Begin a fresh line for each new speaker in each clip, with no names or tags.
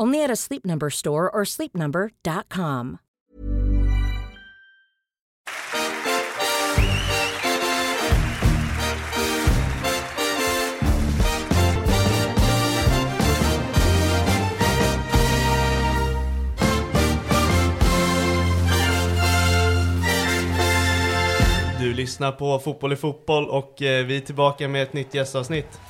Only at a Sleep Number store or sleepnumber.com.
Du lyssnar på Fotboll i fotboll och eh, vi är tillbaka med ett nytt gästavsnitt.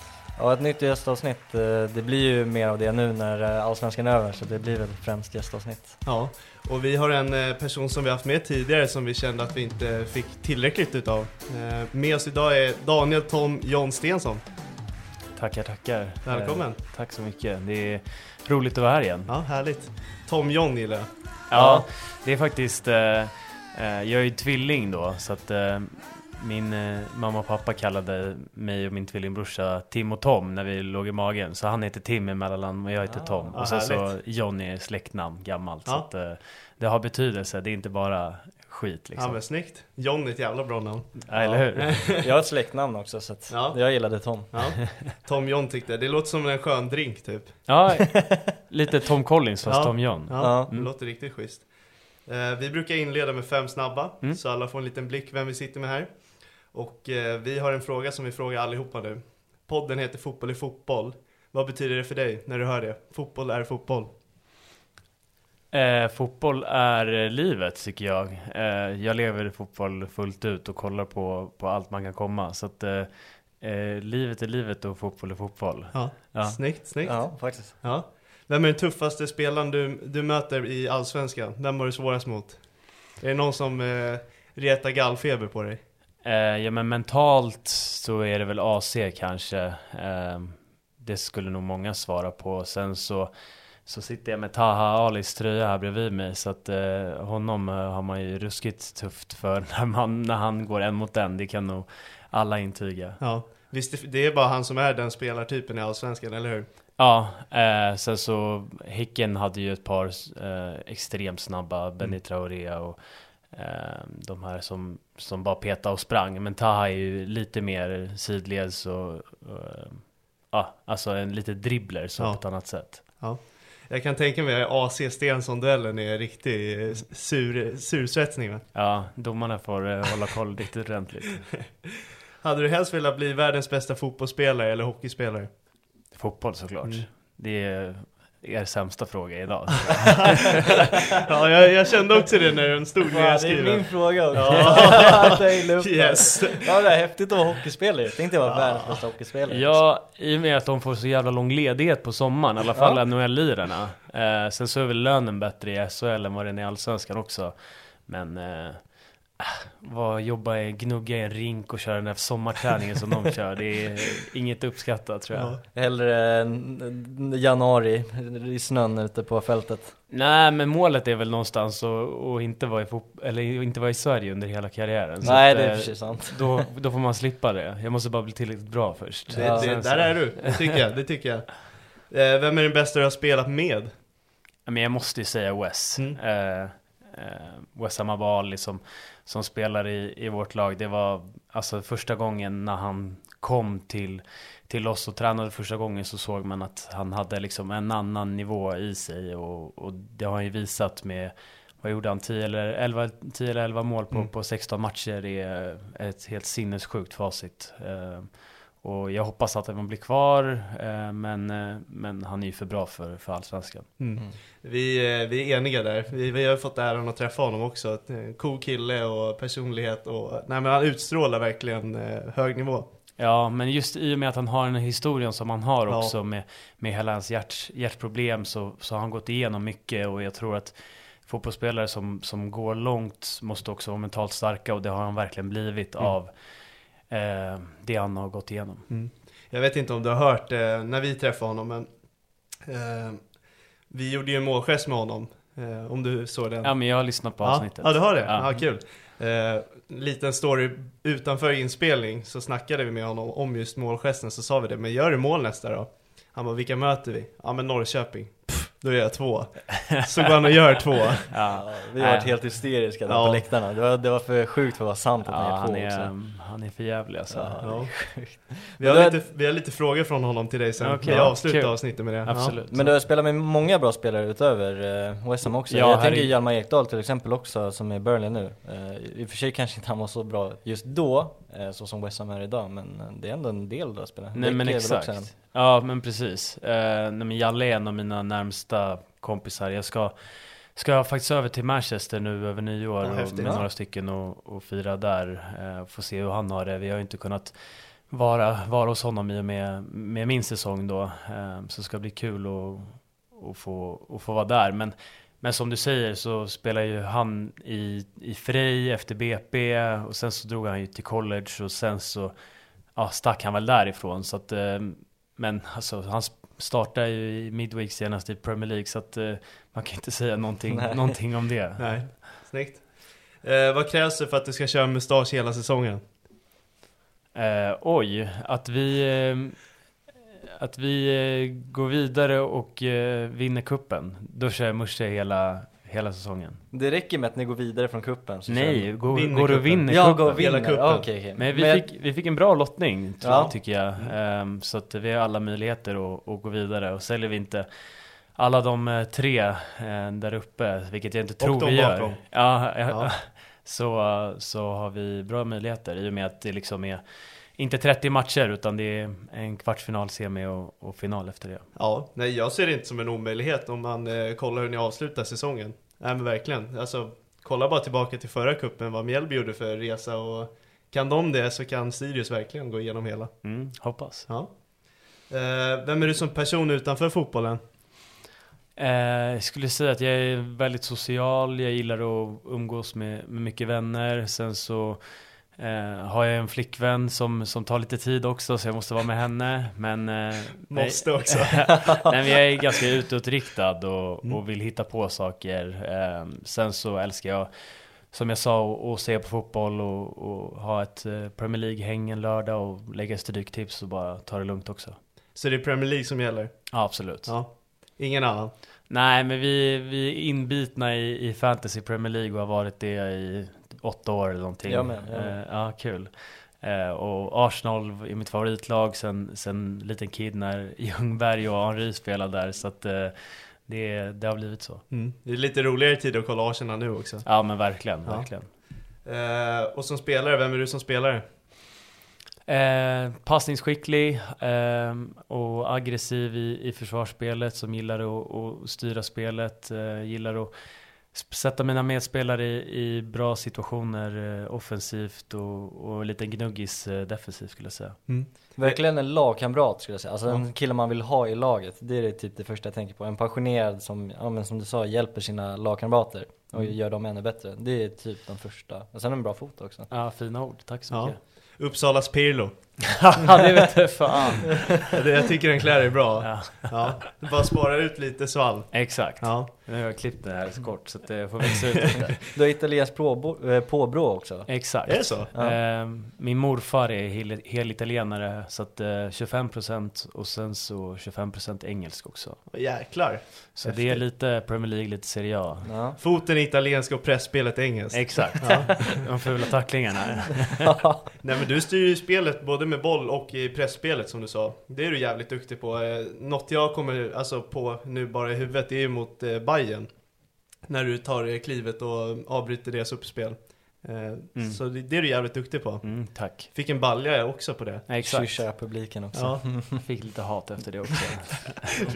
Ja, ett nytt gästavsnitt. Eh, Det blir ju mer av det nu när eh, Allsvenskan är över, så det blir väl främst gästavsnitt.
Ja, och vi har en eh, person som vi haft med tidigare som vi kände att vi inte fick tillräckligt utav. Med oss idag är Daniel Tom John Stensson.
Tackar, tackar.
Välkommen.
Eh, tack så mycket. Det är roligt att vara här igen.
Ja, härligt. Tom John gillar jag.
Ja, det är faktiskt... Jag är ju tvilling då, så att eh, min eh, mamma och pappa kallade mig och min tvillingbrorsa Tim och Tom när vi låg i magen. Så han heter Tim i mellannamn och jag heter
Ah,
Tom.
ja,
Och sen så
härligt.
John är släktnamn, gammalt. Så
Ja.
att, eh, det har betydelse, det är inte bara skit
Ja,
liksom.
men snyggt. John är ett jävla bra namn.
Ja, eller hur?
Jag har ett släktnamn också, så att
Ja.
jag gillade Tom.
Ja. Tom John tyckte det låter som en skön drink typ.
Ja, lite Tom Collins fast
Ja.
Tom John.
Ja,
Ja.
det låter riktigt schysst. Eh, vi brukar inleda med fem snabba,
Mm.
så alla får en liten blick vem vi sitter med här. Och eh, vi har en fråga som vi frågar allihopa nu. Podden heter Fotboll i fotboll. Vad betyder det för dig när du hör det? Fotboll är fotboll.
Eh, fotboll är livet tycker jag. Eh, jag lever fotboll fullt ut och kollar på, på allt man kan komma. Så att eh, eh, livet är livet och fotboll är fotboll.
Ja.
Ja.
Snyggt, snyggt. Ja.
Ja, faktiskt.
Vem är den tuffaste spelaren du, du möter i Allsvenskan? Vem har du svårast mot? Är det någon som eh, retar gallfeber på dig?
Eh, ja men mentalt så är det väl AC kanske. Eh, det skulle nog många svara på. Sen så, så sitter jag med Taha Alis tröja här bredvid mig. Så att eh, honom eh, har man ju ruskigt tufft för när, man, när han går en mot en. Det kan nog alla intyga.
Ja. Visst, det- det är bara han som är den spelartypen i Allsvenskan, eller hur?
Ja, eh, sen så Häcken hade ju ett par eh, extremt snabba, Benny Traoré och eh, de här som, som bara petade och sprang. Men Taha är ju lite mer sidleds och, och eh, ja, alltså en lite dribbler så
Ja.
på ett annat sätt.
Jag kan tänka mig att AC Stensson-duellen är riktig eh, sur, sursvetsning va?
Ja, domarna får eh, hålla koll riktigt ordentligt.
Hade du helst velat bli världens bästa fotbollsspelare eller hockeyspelare?
Fotboll såklart.
Mm.
Det är er sämsta fråga idag.
ja, jag, jag kände också det när den stod
Ja, det är min fråga också.
Ja. Yes.
Ja, det är häftigt att vara hockeyspelare. Jag tänkte jag vara världens bästa hockeyspelare.
Ja, i och med att de får så jävla lång ledighet på sommaren, i alla fall
Ja.
NHL-lirarna. Eh, sen så är väl lönen bättre i SHL än vad den är i Allsvenskan också. Men eh, vad jobba i, gnugga i en rink och köra den här sommarträningen som de kör, det är inget uppskattat tror jag.
Ja.
Hellre en januari i snön ute på fältet.
Nej, men målet är väl någonstans att, att inte, vara i eller inte vara i Sverige under hela karriären.
Nej,
att,
det är
eh,
precis sant.
Då, då får man slippa det. Jag måste bara bli tillräckligt bra först.
Det,
Ja.
det, där är du, det tycker jag. Det tycker jag. Eh, vem är den bästa du har spelat med?
Men jag måste ju säga Wes.
Mm.
Eh, eh, Wes Amabali som, som spelar i, i vårt lag. Det var alltså första gången när han kom till, till oss och tränade första gången så såg man att han hade liksom en annan nivå i sig och, och det har han ju visat med vad gjorde han? 10 eller 11, 10 eller 11 mål på,
Mm.
på 16 matcher. Är ett helt sinnessjukt facit. Eh, och jag hoppas att han blir kvar, eh, men, eh, men han är ju för bra för, för Allsvenskan.
Mm. Vi, eh, vi är eniga där. Vi, vi har fått äran att träffa honom också. Cool kille och personlighet och nej men han utstrålar verkligen eh, hög nivå.
Ja, men just i och med att han har den här historien som han har
Ja.
också med, med hela hans hjärt, hjärtproblem så, så har han gått igenom mycket och jag tror att fotbollsspelare som, som går långt måste också vara mentalt starka och det har han verkligen blivit
Mm.
av eh, det han har gått igenom.
Jag vet inte om du har hört eh, när vi träffade honom men eh, vi gjorde ju en målgest med honom. Eh, om du såg den?
Ja, men jag har lyssnat på
ja.
avsnittet.
Ja, du har det?
Ja.
Ja, kul. Eh, liten story utanför inspelning så snackade vi med honom om just målgesten så sa vi det, men gör du mål nästa då? Han bara, vilka möter vi? Ja men Norrköping. Pff, då gör jag två. Så går han och gör två.
Ja,
vi har varit helt hysteriska där
Ja.
på läktarna. Det var, det var för sjukt för att vara sant att
ja han,
två
är,
också.
han är för jävlig alltså.
Ja.
Ja. Vi har,
du-
lite, vi har lite frågor från honom till dig sen.
Okej,
vi
ja,
avslutar
kul.
avsnittet med det.
Absolut.
Men du har spelat med många bra spelare utöver uh, West Ham också.
Ja,
jag tänker
är-
Hjalmar Ekdal till exempel också, som är i Burnley nu. Eh, I och för sig kanske inte han var så bra just då, eh, så som West Ham är idag, men eh, det är ändå en del då att spela.
Nej men exakt. Ja men precis. Eh, nej, men Jalle är en av mina närmsta kompisar. Jag ska, ska faktiskt över till Manchester nu över nyår
Ja,
och
häftigt.
med
Ja.
några stycken och, och fira där. Eh, få se hur han har det. Vi har ju inte kunnat vara, vara hos honom i och med, med min säsong då. Eh, så det ska bli kul att, få, att få vara där. Men, men som du säger så spelar ju han i, i Frej efter BP och sen så drog han ju till college och sen så ja, stack han väl därifrån. Så att, eh, men alltså, han startar ju i Midweek senast i Premier League så att eh, man kan inte säga någonting,
Nej.
någonting om det.
Nej, snyggt. Eh, vad krävs det för att du ska köra mustasch hela säsongen?
Eh, oj, att vi, eh, att vi eh, går vidare och eh, vinner kuppen. Då kör jag Musche hela, hela säsongen.
Det räcker med att ni går vidare från kuppen så
Nej, går,
Vinner
går och
kuppen.
vinner.
Jag
kuppen.
går och
Hela
vinner,
kuppen.
Ja, okej, okej.
Men vi,
Men-
fick, vi fick en bra lottning, tror
Ja.
jag, tycker jag. Ehm, så att vi har alla möjligheter att, att gå vidare. Och säljer vi inte alla de eh, tre eh, där uppe, vilket jag inte tror
de
vi gör.
bakom.
Ja, ja.
Ja.
Så, så har vi bra möjligheter i och med att det liksom är inte 30 matcher utan det är en kvartsfinal, semi och, och final efter det.
Ja, nej jag ser det inte som en omöjlighet om man eh, kollar hur ni avslutar säsongen. Nej men verkligen, alltså kolla bara tillbaka till förra kuppen vad Mjällby gjorde för resa och kan de det så kan Sirius verkligen gå igenom hela.
Mm, hoppas.
Ja. Eh, vem är du som person utanför fotbollen?
Eh, jag skulle säga att jag är väldigt social, jag gillar att umgås med, med mycket vänner. Sen så eh, har jag en flickvän som, som tar lite tid också så jag måste vara med henne. Men, eh,
Måste också.
Nej, men jag är ganska utåtriktad och, och vill hitta på saker. Eh, sen så älskar jag, som jag sa, att- att se på fotboll och, och ha ett eh, Premier League-häng en lördag och lägga stryktips och bara ta det lugnt också.
Så det är Premier League som gäller?
Ja, absolut.
Ja. Ingen annan?
Nej, men vi, vi är inbitna i, i Fantasy Premier League och har varit det i åtta år eller någonting.
Jag med, jag med.
Eh, ja, kul. Eh, och Arsenal är mitt favoritlag sen, sen liten kid när Ljungberg och Henry spelade där. Så att eh, det, det har blivit så.
Mm. Det är lite roligare tid att kolla Arsenal nu också.
Ja, men verkligen,
Ja.
verkligen.
Eh, och som spelare, vem är du som spelare?
Eh, passningsskicklig eh, och aggressiv i, i försvarsspelet som gillar att, att styra spelet, eh, gillar att sätta mina medspelare i, i bra situationer eh, offensivt och, och lite gnuggis eh, defensivt skulle jag säga.
Verkligen en lagkamrat skulle jag säga, alltså
Ja.
en kille man vill ha i laget. Det är det typ det första jag tänker på. En passionerad som, ja men som du sa, hjälper sina lagkamrater och
Mm.
gör dem ännu bättre. Det är typ de första. Och sen en bra fot också.
Ja, fina ord. Tack så
Ja.
mycket.
Uppsalas Pirlo.
Ja, det vet jag fan.
Jag tycker den klär dig bra.
Ja,
Ja. Du bara sparar ut lite svall.
exakt.
Ja.
Nu har jag klippt det här så kort så att det får växa ut lite.
Du har italienskt påbrå, eh, påbrå också.
Exakt.
Är det så?
Ja.
Eh, min morfar är hel, hel italienare så att eh, 25% och sen så 25% engelsk också.
Jäklar.
Så
Häftigt.
det är lite Premier League, lite Serie A.
Ja.
Foten är italiensk och pressspelet engelskt.
Exakt.
Ja.
De fula tacklingarna.
Nej men du styr ju spelet både med boll och i pressspelet som du sa. Det är du jävligt duktig på. Eh, Något jag kommer alltså, på nu bara i huvudet, det är ju mot eh, Bayern När du tar eh, klivet och avbryter deras uppspel. Eh, Så det, det är du jävligt duktig på.
Mm, tack.
Fick en balja också på det.
Exakt.
Tjuscha publiken också.
Ja,
Fick lite hat efter det också.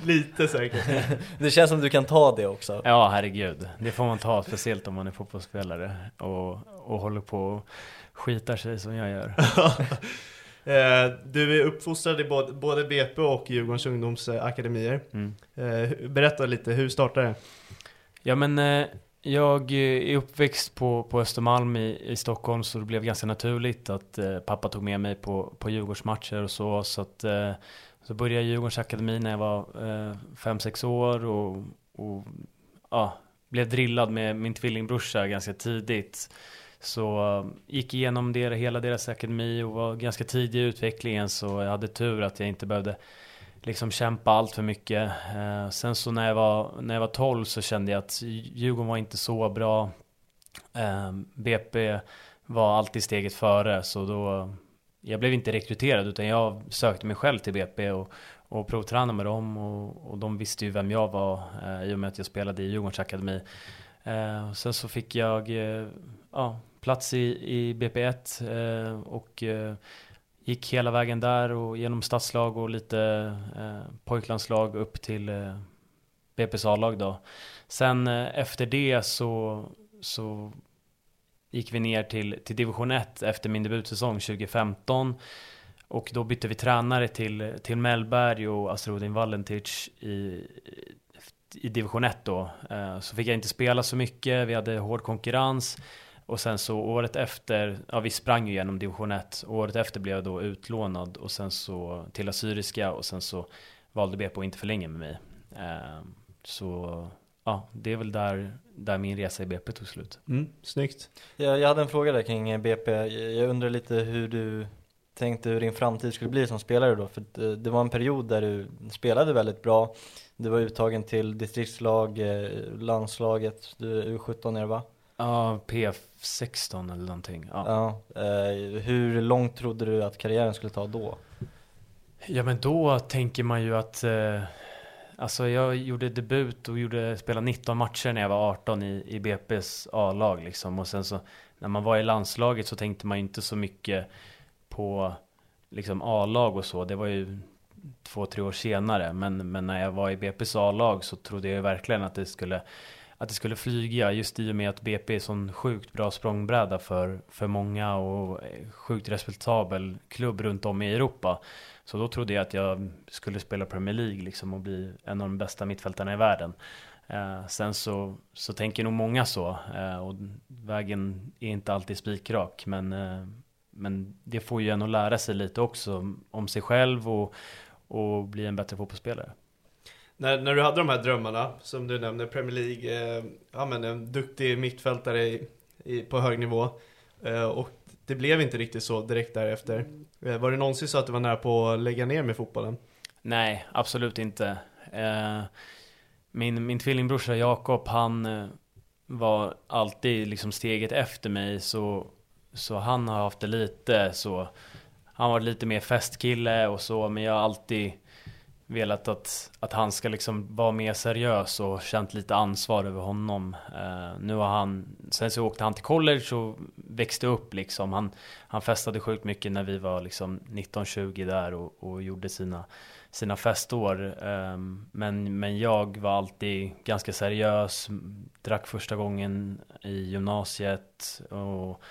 lite säkert.
Det känns som du kan ta det också.
Ja, herregud. Det får man ta, speciellt om man är fotbollsspelare och, och håller på och skitar sig som jag gör.
Eh, Du är uppfostrad i både, både BP och Djurgårdens ungdomsakademier.
Mm.
Eh, Berätta lite, hur startade det?
Ja men eh, jag är uppväxt på, på Östermalm i, i Stockholm så det blev ganska naturligt att pappa tog med mig på, på Djurgårdsmatcher och så. Så, att, så började jag i Djurgårdens akademi när jag var 5-6 år och, och ja, blev drillad med min tvillingbrorsa ganska tidigt. Så um, gick igenom det, hela deras akademi och var ganska tidig i utvecklingen så jag hade tur att jag inte behövde liksom kämpa allt för mycket. Eh, sen så när jag, var, när jag var 12 så kände jag att Djurgården var inte så bra. Ehm, BP var alltid steget före så då jag blev inte rekryterad utan jag sökte mig själv till BP och, och provtränade med dem och, och de visste ju vem jag var eh, i och med att jag spelade i Djurgårdens akademi. Eh, sen så fick jag eh, ja, plats i, i BP1 eh, och eh, gick hela vägen där och genom stadslag och lite eh, pojklandslag upp till eh, BP's A-lag då. Sen eh, efter det så, så gick vi ner till, till division 1 efter min debutsäsong 2015. Och då bytte vi tränare till, till Mellberg och Asrudin Valentic i, i division 1 då. Eh, Så fick jag inte spela så mycket, vi hade hård konkurrens. Och sen så året efter, ja vi sprang ju igenom division 1. Året efter blev jag då utlånad och sen så till Assyriska och sen så valde BP att inte förlänga med mig. Eh, Så ja, det är väl där, där min resa i BP tog slut.
Mm, snyggt.
Jag, jag hade en fråga där kring BP. Jag undrar lite hur du tänkte hur din framtid skulle bli som spelare då. För det, det var en period där du spelade väldigt bra. Du var uttagen till distriktslag, eh, landslaget, du är U17 är det va?
Ja, PF16 eller någonting. Ja.
Ja. Eh, hur långt trodde du att karriären skulle ta då?
Ja men då tänker man ju att eh, Alltså jag gjorde debut och gjorde, spelade 19 matcher när jag var 18 i, i BP's A-lag liksom och sen så När man var i landslaget så tänkte man ju inte så mycket på liksom A-lag och så, det var ju två, tre år senare men, men när jag var i BP's A-lag så trodde jag ju verkligen att det skulle att det skulle flyga just i och med att BP är sån sjukt bra språngbräda för, för många och sjukt respektabel klubb runt om i Europa. Så då trodde jag att jag skulle spela Premier League liksom och bli en av de bästa mittfältarna i världen. Eh, sen så, så tänker nog många så eh, och vägen är inte alltid spikrak men, eh, men det får ju en att lära sig lite också om sig själv och, och bli en bättre fotbollsspelare.
När, när du hade de här drömmarna, som du nämnde, Premier League, eh, ja men en duktig mittfältare i, i, på hög nivå. Eh, och det blev inte riktigt så direkt därefter. Eh, var det någonsin så att du var nära på att lägga ner med fotbollen?
Nej, absolut inte. Eh, min, min tvillingbrorsa Jakob, han eh, var alltid liksom steget efter mig så, så han har haft det lite så Han var lite mer festkille och så men jag har alltid velat att, att han ska liksom vara mer seriös och känt lite ansvar över honom. Uh, nu har han, sen så åkte han till college och växte upp liksom. Han, han festade sjukt mycket när vi var liksom 19-20 där och, och gjorde sina, sina festår. Um, men, men jag var alltid ganska seriös, drack första gången i gymnasiet och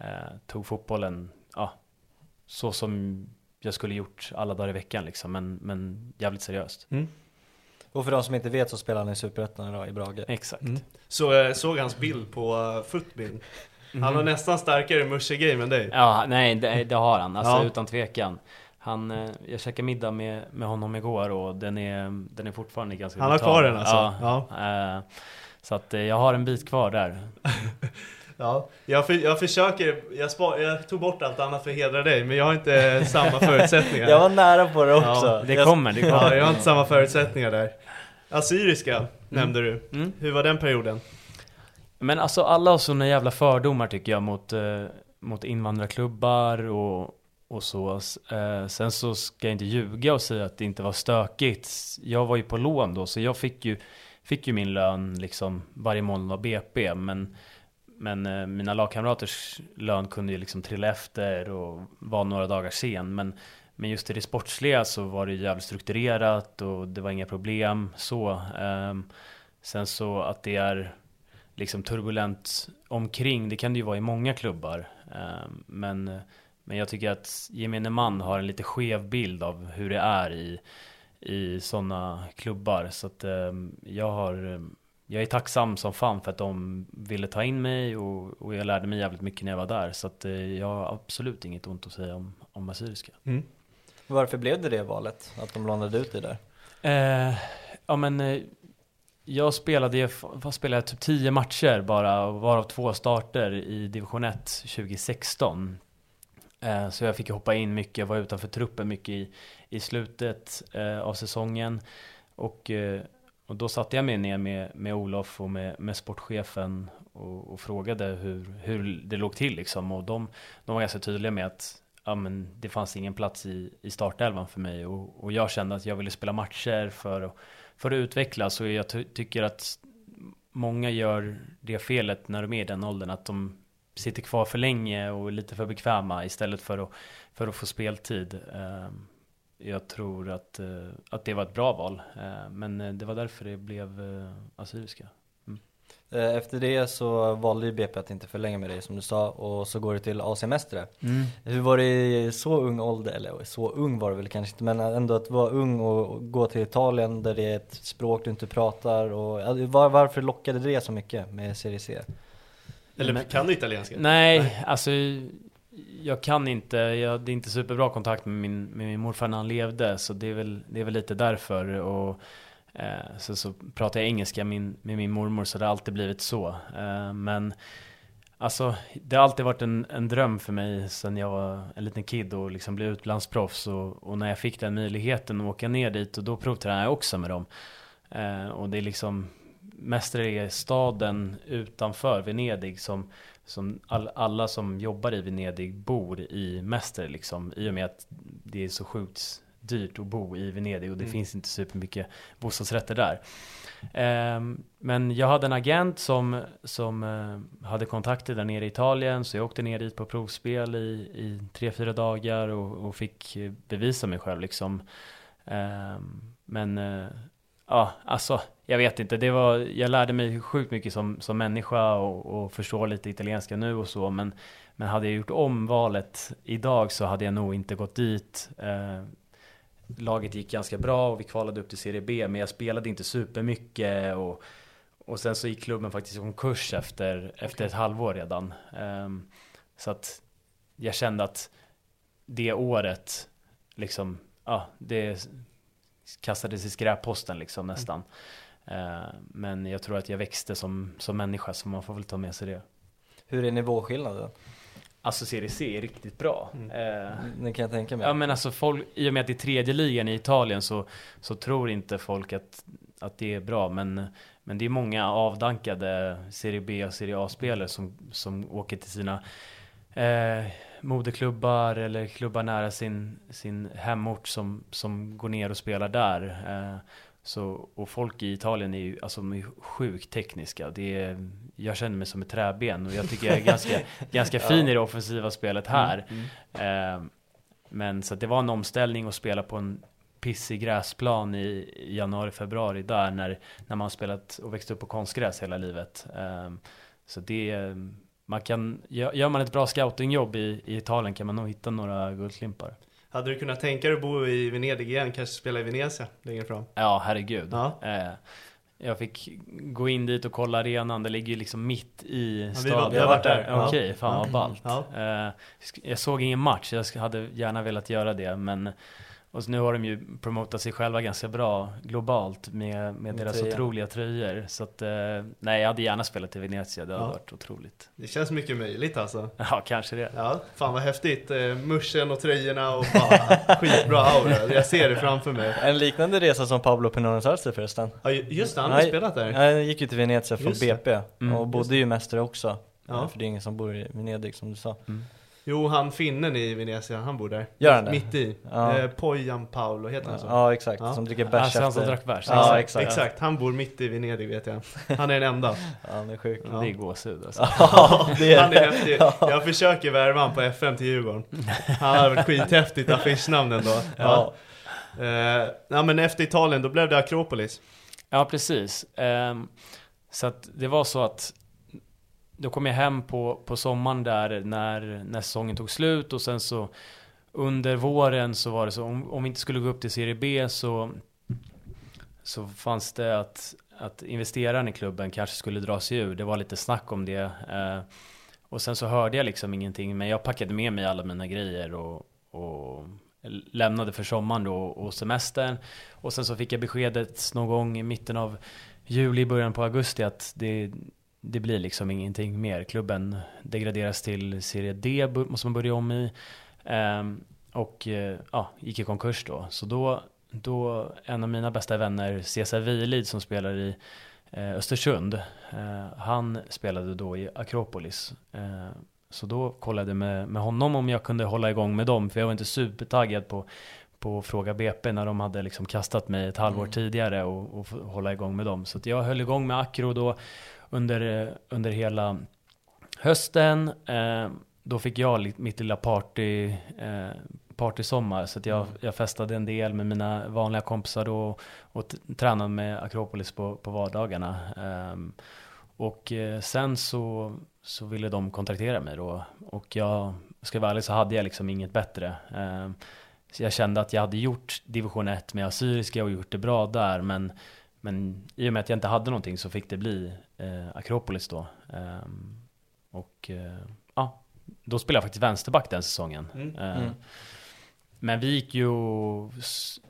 uh, tog fotbollen, ja, så som jag skulle gjort alla dagar i veckan liksom, men, men jävligt seriöst.
Och för de som inte vet så spelar han i Superettan idag i Brage.
Exakt.
Så eh, såg hans bild på uh, Footbill. Han har nästan starkare musche-game än dig.
Ja, nej det, det har han, alltså
Ja.
utan tvekan. Han, eh, jag käkade middag med, med honom igår och den är, den är fortfarande ganska
Han har
brutal.
kvar den alltså?
Ja. eh, så att jag har en bit kvar där.
Ja, jag, för, jag försöker, jag, spar, jag tog bort allt annat för att hedra dig, men jag har inte samma förutsättningar.
Jag var nära på det också.
Ja,
Det kommer, det kommer.
Ja, jag har inte samma förutsättningar där. Assyriska nämnde du.
Mm.
Hur var den perioden?
Men alltså alla har såna jävla fördomar tycker jag mot, eh, mot invandrarklubbar och, och så. Eh, sen så ska jag inte ljuga och säga att det inte var stökigt. Jag var ju på lån då, så jag fick ju, fick ju min lön liksom varje månad av BP. Men, men eh, mina lagkamraters lön kunde ju liksom trilla efter och vara några dagar sen. Men, men just i det sportsliga så var det jävligt strukturerat och det var inga problem så. Eh, sen så att det är liksom turbulent omkring, det kan det ju vara i många klubbar. Eh, men men jag tycker att gemene man har en lite skev bild av hur det är i, i sådana klubbar. Så att eh, jag har eh, jag är tacksam som fan för att de ville ta in mig och, och jag lärde mig jävligt mycket när jag var där. Så att eh, jag har absolut inget ont att säga om, om Assyriska.
Mm. Varför blev det det valet? Att de lånade ut dig där?
Eh, ja men eh, jag spelade, vad spelade jag, typ 10 matcher bara, varav två starter i division 1 2016. Eh, så jag fick hoppa in mycket, jag var utanför truppen mycket i, i slutet eh, av säsongen. Och, eh, och då satte jag mig ner med, med Olof och med, med sportchefen och, och frågade hur, hur det låg till liksom. Och de, de var ganska tydliga med att ja, men det fanns ingen plats i, i startelvan för mig. Och, och jag kände att jag ville spela matcher för, att, för att utvecklas. Och jag tycker att många gör det felet när de är i den åldern. Att de sitter kvar för länge och är lite för bekväma istället för att, för att få speltid. Ehm, jag tror att, eh, att det var ett bra val, eh, men eh, det var därför det blev Assyriska. Mm.
Efter det så valde ju BP att inte förlänga med dig som du sa och så går du till AC Mestre. Mm. Hur var det i så ung ålder, eller så ung var det väl kanske inte, men ändå att vara ung och gå till Italien där det är ett språk du inte pratar och var, varför lockade det så mycket med Serie C?
Eller men, kan du italienska?
Nej, nej, alltså jag kan inte, jag, det är inte superbra kontakt med min, med min morfar när han levde, så det är väl, det är väl lite därför. Och, eh, så, så pratar jag engelska min, med min mormor, så det har alltid blivit så. Eh, men alltså, det har alltid varit en, en dröm för mig Sen jag var en liten kid och liksom blev utlandsproffs. Och, och när jag fick den möjligheten att åka ner dit, och då provtränade jag också med dem. Eh, och det är liksom Mestre är staden utanför Venedig som, som all, alla som jobbar i Venedig bor i Mestre liksom. I och med att det är så sjukt dyrt att bo i Venedig och det mm. finns inte supermycket bostadsrätter där. Um, men jag hade en agent som, som uh, hade kontakter där nere i Italien så jag åkte ner dit på provspel i, i tre, fyra dagar och, och fick bevisa mig själv liksom. Um, men uh, ja, alltså jag vet inte, det var, jag lärde mig sjukt mycket som, som människa och, och förstår lite italienska nu och så, men, men hade jag gjort om valet idag så hade jag nog inte gått dit. Eh, laget gick ganska bra och vi kvalade upp till Serie B, men jag spelade inte supermycket och, och sen så gick klubben faktiskt i konkurs efter, efter ett halvår redan. Eh, så att jag kände att det året, liksom, ja, det kastades i skräpposten liksom nästan. Mm. Men jag tror att jag växte som, som människa så man får väl ta med sig det.
Hur är nivåskillnaden?
Alltså Serie C är riktigt bra.
Mm. Eh, det kan jag tänka mig.
Ja men alltså folk, i och med att det är tredje ligan i Italien så, så tror inte folk att, att det är bra. Men, men det är många avdankade Serie B och Serie A-spelare som, som åker till sina eh, moderklubbar eller klubbar nära sin, sin hemort som, som går ner och spelar där. Eh, så, och folk i Italien är ju alltså, är sjukt tekniska. Det är, jag känner mig som ett träben och jag tycker jag är ganska, ganska fin i det offensiva spelet här. Mm, mm. Eh, men så det var en omställning att spela på en pissig gräsplan i, i januari, februari där när, när man spelat och växt upp på konstgräs hela livet. Eh, så det man kan, gör man ett bra scoutingjobb i, i Italien kan man nog hitta några guldklimpar.
Hade du kunnat tänka dig att bo i Venedig igen, kanske spela i Venezia längre fram?
Ja, herregud. Ja. Eh, jag fick gå in dit och kolla arenan, det ligger ju liksom mitt i staden.
Vi har varit där.
Okej, okay, fan ja. vad ballt. Ja. Eh, jag såg ingen match, jag hade gärna velat göra det, men och nu har de ju promotat sig själva ganska bra globalt med, med deras tröja. otroliga tröjor. Så att, eh, nej, jag hade gärna spelat i Venezia, det hade ja. varit otroligt.
Det känns mycket möjligt alltså.
Ja, kanske det.
Ja, fan vad häftigt. Eh, muschen och tröjorna och bara skitbra aura. Jag ser det framför mig.
En liknande resa som Pablo Pinonazarse förresten.
Ja, just det, han har spelat där.
Han gick ju till Venezia från BP mm, och bodde ju mest där också. Ja. För det är ingen som bor i Venedig som du sa. Mm.
Jo, han finnen i Venezia, han bor där.
Gör han det?
Mitt i.
Ja.
Eh, Pojan Paolo, heter han så?
Ja exakt,
Ja.
som dricker
Ja,
bärs
så han som
efter.
drack bärs.
Ja
Exakt.
exakt.
Han bor mitt i Venedig vet jag. Han är den enda.
Ja, han är sjuk.
Ja.
Det är gåshud alltså.
Ja, det är
Han är häftig. Jag försöker värva han på FM till Djurgården. Han hade varit skithäftigt affischnamn ändå. Ja. Eh, ja men efter Italien, då blev det Akropolis.
Ja, precis. Ehm, så att det var så att då kom jag hem på, på sommaren där när, när säsongen tog slut och sen så under våren så var det så om, om vi inte skulle gå upp till Serie B så så fanns det att, att investeraren i klubben kanske skulle dra sig ur. Det var lite snack om det. Eh, och sen så hörde jag liksom ingenting, men jag packade med mig alla mina grejer och, och lämnade för sommaren då och semestern. Och sen så fick jag beskedet någon gång i mitten av juli, början på augusti att det, det blir liksom ingenting mer. Klubben degraderas till Serie D, måste man börja om i. Ehm, och eh, ja, gick i konkurs då. Så då, då en av mina bästa vänner, Cesar Wiehlid som spelar i eh, Östersund. Eh, han spelade då i Akropolis. Så då kollade jag med, med honom om jag kunde hålla igång med dem. För jag var inte supertaggad på, på Fråga BP när de hade liksom kastat mig ett halvår tidigare och, och hålla igång med dem. Så jag höll igång med Akro då under, under hela hösten. Eh, då fick jag mitt lilla party, eh, partysommar. Så jag, jag festade en del med mina vanliga kompisar då och tränade med Akropolis på, på vardagarna. Ehm, och eh, sen så, så ville de kontraktera mig då. Och jag, ska jag vara ärlig så hade jag liksom inget bättre. Ehm, så jag kände att jag hade gjort division 1 med Assyriska och gjort det bra där. Men, men i och med att jag inte hade någonting så fick det bli eh, Akropolis då. Ehm, och eh, ja, då spelade jag faktiskt vänsterback den säsongen.
Mm.
Eh,
Mm.
Men vi gick ju,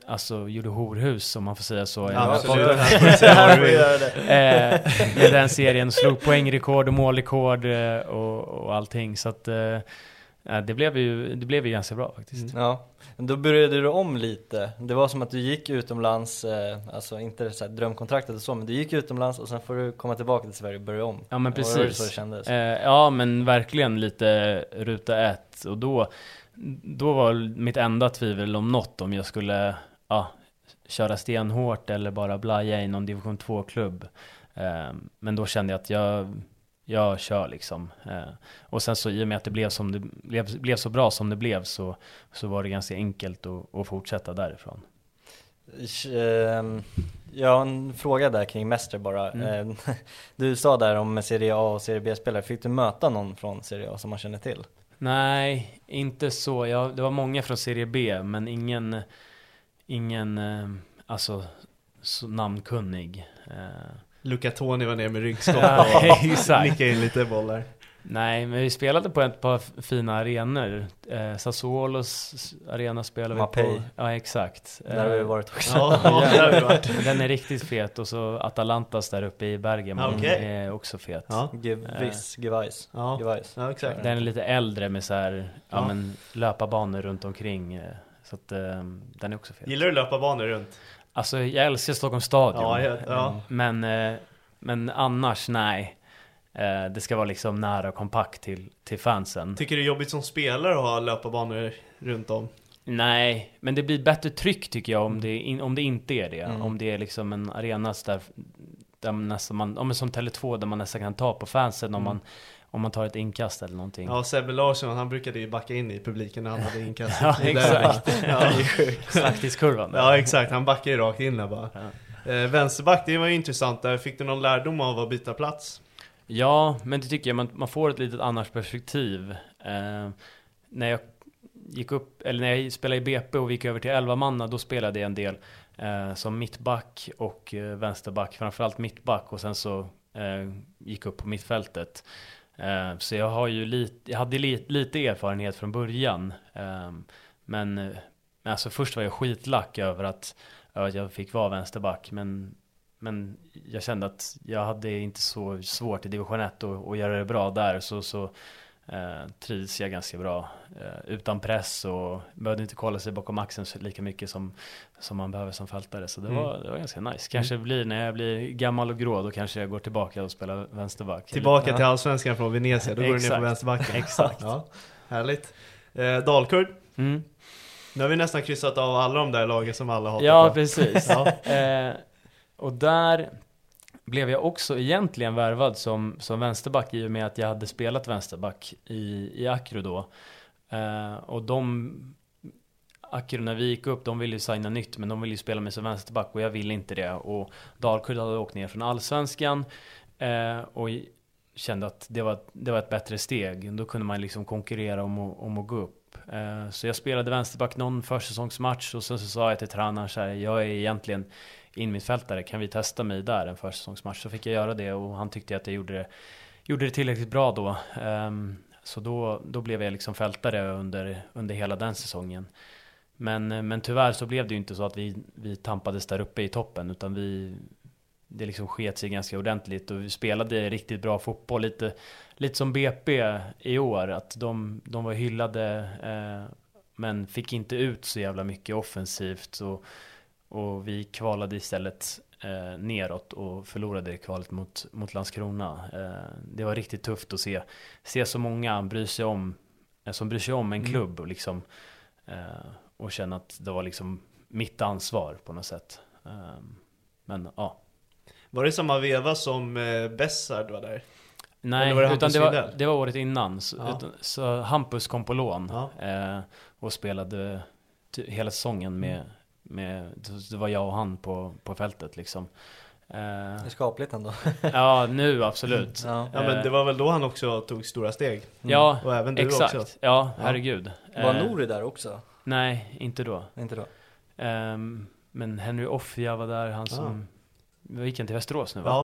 alltså gjorde horhus om man får säga så.
Ja, absolut.
Eh, med den serien. Slog poängrekord och målrekord eh, och, och allting. Så att eh, det, blev ju, det blev ju ganska bra faktiskt.
Ja, men då började du om lite. Det var som att du gick utomlands, eh, alltså inte så drömkontraktet och så, men du gick utomlands och sen får du komma tillbaka till Sverige och börja om.
Ja men
Var det
precis.
så det kändes?
Eh, ja men verkligen lite ruta ett. Och då, då var mitt enda tvivel om något om jag skulle ja, köra stenhårt eller bara blaja i någon division 2-klubb. Eh, men då kände jag att jag, jag kör liksom. Eh, och sen så i och med att det blev, som det blev, blev så bra som det blev så, så var det ganska enkelt att, att fortsätta därifrån.
Ehm, Jag har en fråga där kring Mäster bara.
Mm.
Ehm, Du sa där om Serie A och Serie B-spelare, fick du möta någon från Serie A som man känner till?
Nej, inte så. Jag, det var många från serie B, men ingen, ingen eh, alltså, så namnkunnig. Eh,
Luca Toni var ner med ryggskott och nickade in lite bollar.
nej, men vi spelade på ett par fina arenor. Eh, Sassuolos arena spelade vi
Mapei.
på. Ja, exakt.
Där har vi
Eh,
varit också.
Ja, där har vi varit.
Den är riktigt fet och så Atalantas där uppe i
Ja, okej.
är också fet.
Ja,
Geviss, Gevais.
ja. Ja exakt.
Den är lite äldre med så här, ja,
Ja.
men löparbanor runt omkring. eh, Så att eh, den är också fet.
Gillar du löparbanor runt?
Alltså jag älskar Stockholms stadion.
Ja, ja, ja.
Men, eh, men annars nej. Eh, Det ska vara liksom nära och kompakt till, till fansen.
Tycker du det är jobbigt som spelare att ha löparbanor runt om?
Nej, men det blir bättre tryck tycker jag om det, in, om det inte är det.
Mm.
Om det är liksom en arena där, där man nästan man, om som Tele2 där man nästan kan ta på fansen om,
Mm.
man, om man tar ett inkast eller någonting.
Ja, Sebbe Larsson, han brukade ju backa in i publiken när han hade inkast.
Ja, exakt.
Ja,
Slaktiskurvan.
ja, exakt. Han backade ju rakt in där bara.
Ja.
Eh, vänsterback, det var ju intressant där. Fick du någon lärdom av att byta plats?
Ja, men det tycker jag. Man, man får ett litet annars perspektiv. Eh, när jag gick upp, eller när jag spelade i BP och gick över till 11 manna, då spelade jag en del eh, som mittback och eh, vänsterback. Framförallt mittback och sen så eh, gick upp på mittfältet. Eh, så jag har ju lite, jag hade lite erfarenhet från början. Eh, men eh, alltså först var jag skitlack över att, över att jag fick vara vänsterback. Men men jag kände att jag hade inte så svårt i division 1 att, att göra det bra där. Så, så eh, trivs jag ganska bra. Eh, utan press och behövde inte kolla sig bakom axeln lika mycket som, som man behöver som fältare. Så det,
Mm.
var, det var ganska nice. Kanske blir när jag blir gammal och grå, då kanske jag går tillbaka och spelar vänsterback.
Tillbaka till allsvenskan från Venezia, då går du ner på vänsterbacken.
Exakt.
Ja. Härligt. Eh, Dalkurd.
Mm.
Nu har vi nästan kryssat av alla de där lagen som alla hatar
Ja,
på.
precis.
Ja.
Eh, och där blev jag också egentligen värvad som, som vänsterback i och med att jag hade spelat vänsterback i, i Acro då. Eh, och de Acro när vi gick upp, de ville ju signa nytt men de ville ju spela mig som vänsterback och jag ville inte det. Och Dalkurd hade åkt ner från Allsvenskan eh, och kände att det var, det var ett bättre steg. Då kunde man liksom konkurrera om, att- om att gå upp. Eh, så jag spelade vänsterback någon försäsongsmatch och sen så sa jag till tränaren så här, jag är egentligen inmittfältare, kan vi testa mig där en försäsongsmatch? Så fick jag göra det och han tyckte att jag gjorde det, gjorde det tillräckligt bra då. Um, så då, då blev jag liksom fältare under, under hela den säsongen. Men, men tyvärr så blev det ju inte så att vi, vi tampades där uppe i toppen utan vi det liksom sket sig ganska ordentligt och vi spelade riktigt bra fotboll. Lite, lite som BP i år, att de, de var hyllade eh, men fick inte ut så jävla mycket offensivt. Och, och vi kvalade istället eh, neråt och förlorade kvalet mot, mot Landskrona. Eh, det var riktigt tufft att se, se så många bry sig om, eh, som bryr sig om en klubb och, liksom, eh, och känna att det var liksom mitt ansvar på något sätt. Eh, men ja.
Var det samma veva som eh, Bessard var där?
Nej,
var det
utan det var, det var året innan. Så,
Ja.
utan, så Hampus kom på lån
Ja.
eh, och spelade hela säsongen med, med, det var jag och han på, på fältet liksom.
Det
Eh,
är skapligt ändå.
ja, nu absolut.
Ja.
Ja men det var väl då han också tog stora steg?
Ja,
Och även du
exakt.
också?
Ja, herregud.
Var
Eh,
Nori där också?
Nej, inte då.
Inte då?
Ehm, men Henry Offia var där, han som... Vi gick till Västerås nu va?
Ja.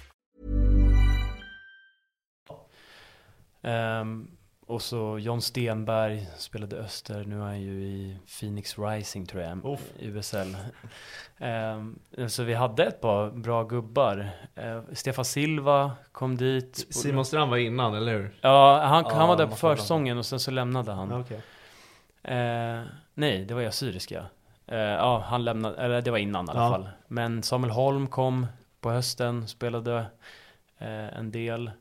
Ehm, och så John Stenberg spelade Öster, nu är han ju i Phoenix Rising tror jag,
Uff.
i USL. Ehm, så vi hade ett par bra gubbar. Ehm, Stefan Silva kom dit.
Simon Strand var innan, eller hur?
Ja, han,
Ja,
han var där på försäsongen och sen så lämnade han.
Okej.
Eh, nej, det var jag syriska. Eh, ja, han lämnade, eller det var innan i alla
Ja.
fall. Men Samuel Holm kom på hösten, spelade eh, en del.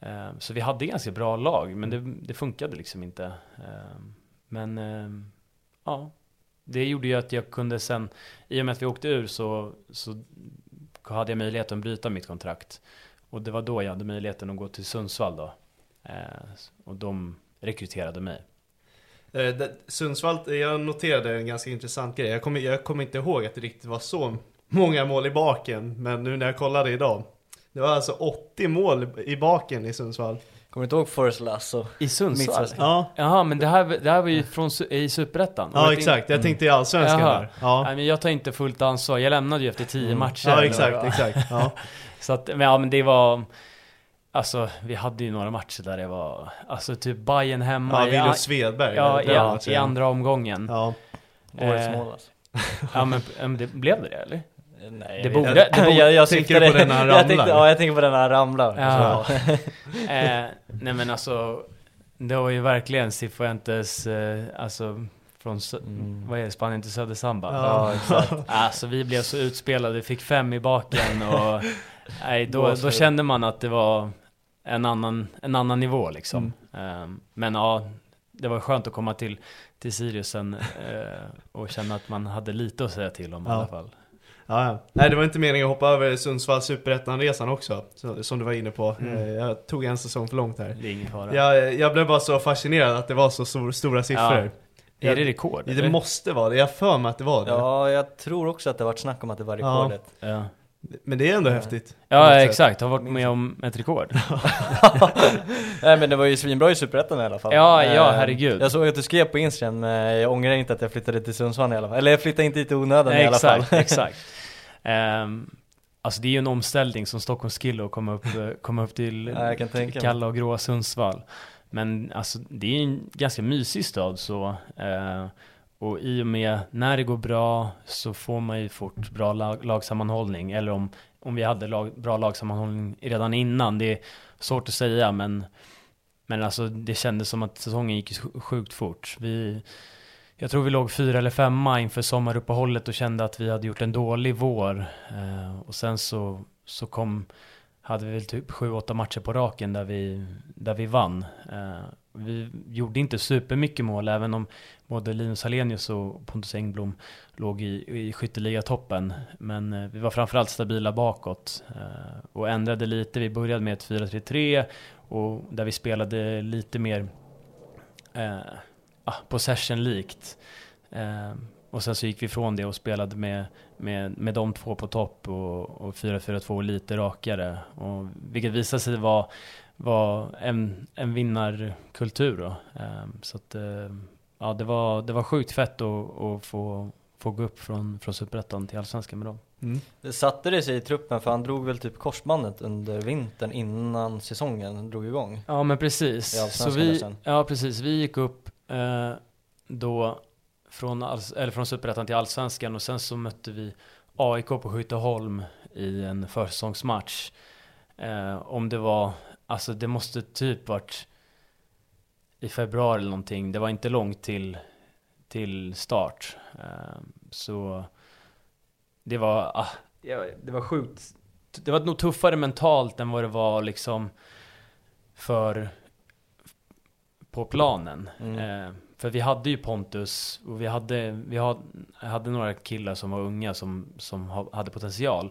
Eh, så vi hade ganska bra lag, men det, det funkade liksom inte. Eh, men eh, ja, det gjorde ju att jag kunde sen, i och med att vi åkte ur så, så hade jag möjligheten att bryta mitt kontrakt. Och det var då jag hade möjligheten att gå till Sundsvall då. Och de rekryterade mig.
Sundsvall, jag noterade en ganska intressant grej. Jag kommer, jag kommer inte ihåg att det riktigt var så många mål i baken, men nu när jag kollade idag. Det var alltså 80 mål i baken i Sundsvall.
Kommer du inte ihåg Forrest Lasso?
I Sundsvall?
Ja,
Jaha, men det här, det här var ju från, i Superettan?
ja exakt. Jag tänkte i Allsvenskan där. Ja,
Nej, men jag tar inte fullt ansvar. Jag lämnade ju efter tio matcher.
ja exakt, exakt. Ja.
Så att, men, ja, men det var... Alltså, vi hade ju några matcher där det var... Alltså typ Bayern hemma.
Ja,
i-
William Svedberg.
Ja, i, i andra omgången.
Ja.
Årets
Eh,
mål alltså.
Ja, men, men det, blev det det eller?
Nej,
det
jag
borde-
inte.
det borde-
jag, jag
Tänker du på den när han
jag tänkte,
ramlar?
Ja, jag tänker på den när han ramlar.
Ja.
Så,
eh, nej men alltså, det var ju verkligen Cifuentes, eh, alltså från, Sö- vad är det, Spanien till Söder Samba?
ja, exakt.
Alltså vi blev så utspelade, fick fem i baken och nej, då, då kände man att det var en annan, en annan nivå liksom. Ehm, men ja, det var skönt att komma till, till Sirius sen eh, och känna att man hade lite att säga till om i
Ja.
alla fall.
Ja, ja. Nej det var inte meningen att hoppa över Sundsvall Superettan-resan också, så, som du var inne på.
Mm.
Eh, Jag tog en säsong för långt här.
Det är ingen fara.
Jag, jag blev bara så fascinerad att det var så stor, stora siffror.
Ja. Är det rekord?
Det
eller?
måste vara det, jag för mig att det var det.
Ja, jag tror också att det varit snack om att det var
Ja.
rekordet.
Ja,
Men det är ändå häftigt.
ja exakt. Har varit med om ett rekord.
Nej men det var ju svinbra i Superettan i alla fall.
Ja, ja,
Eh,
herregud.
Jag såg att du skrev på Instagram, eh, jag ångrar inte att jag flyttade till Sundsvall i alla fall. Eller jag flyttade inte hit i onödan i alla fall.
exakt, exakt. Um, alltså det är ju en omställning som Stockholms kille att komma upp, eh, komma upp till
Ja,
kalla och gråa Sundsvall. Men alltså det är en ganska mysig stad så. eh, och i och med när det går bra så får man ju fort bra lag, lagsammanhållning. Eller om, om vi hade lag, bra lagsammanhållning redan innan. Det är svårt att säga men, men alltså det kändes som att säsongen gick sjukt fort. Vi, jag tror vi låg fyra eller femma inför sommaruppehållet och kände att vi hade gjort en dålig vår. Eh, och sen så, så kom, hade vi väl typ sju, åtta matcher på raken där vi, där vi vann. Eh, vi gjorde inte supermycket mål, även om både Linus Hallenius och Pontus Engblom låg i, i skytteligatoppen. Men eh, vi var framförallt stabila bakåt eh, och ändrade lite. Vi började med ett 4-3-3 och där vi spelade lite mer eh, ah, possession-likt. Eh, och sen så gick vi ifrån det och spelade med, med, med de två på topp och, och 4-4-2 lite rakare. Och, vilket visade sig vara var en, en vinnarkultur då. Eh, så att, eh, ja det var, det var sjukt fett att, att få, få gå upp från, från Superettan till Allsvenskan med dem.
Mm.
Det satte det sig i truppen för han drog väl typ korsbandet under vintern innan säsongen drog igång.
Ja men precis. Så vi, ja precis, vi gick upp eh, då från, alls, eller från Superettan till Allsvenskan och sen så mötte vi AIK på Skytteholm i en försäsongsmatch. Eh, om det var, alltså det måste typ varit i februari eller någonting. Det var inte långt till, till start. Eh, så det var, ah, det var sjukt. Det var nog tuffare mentalt än vad det var liksom för på planen.
Mm.
Eh, för vi hade ju Pontus och vi hade, vi had, hade några killar som var unga som, som ha- hade potential.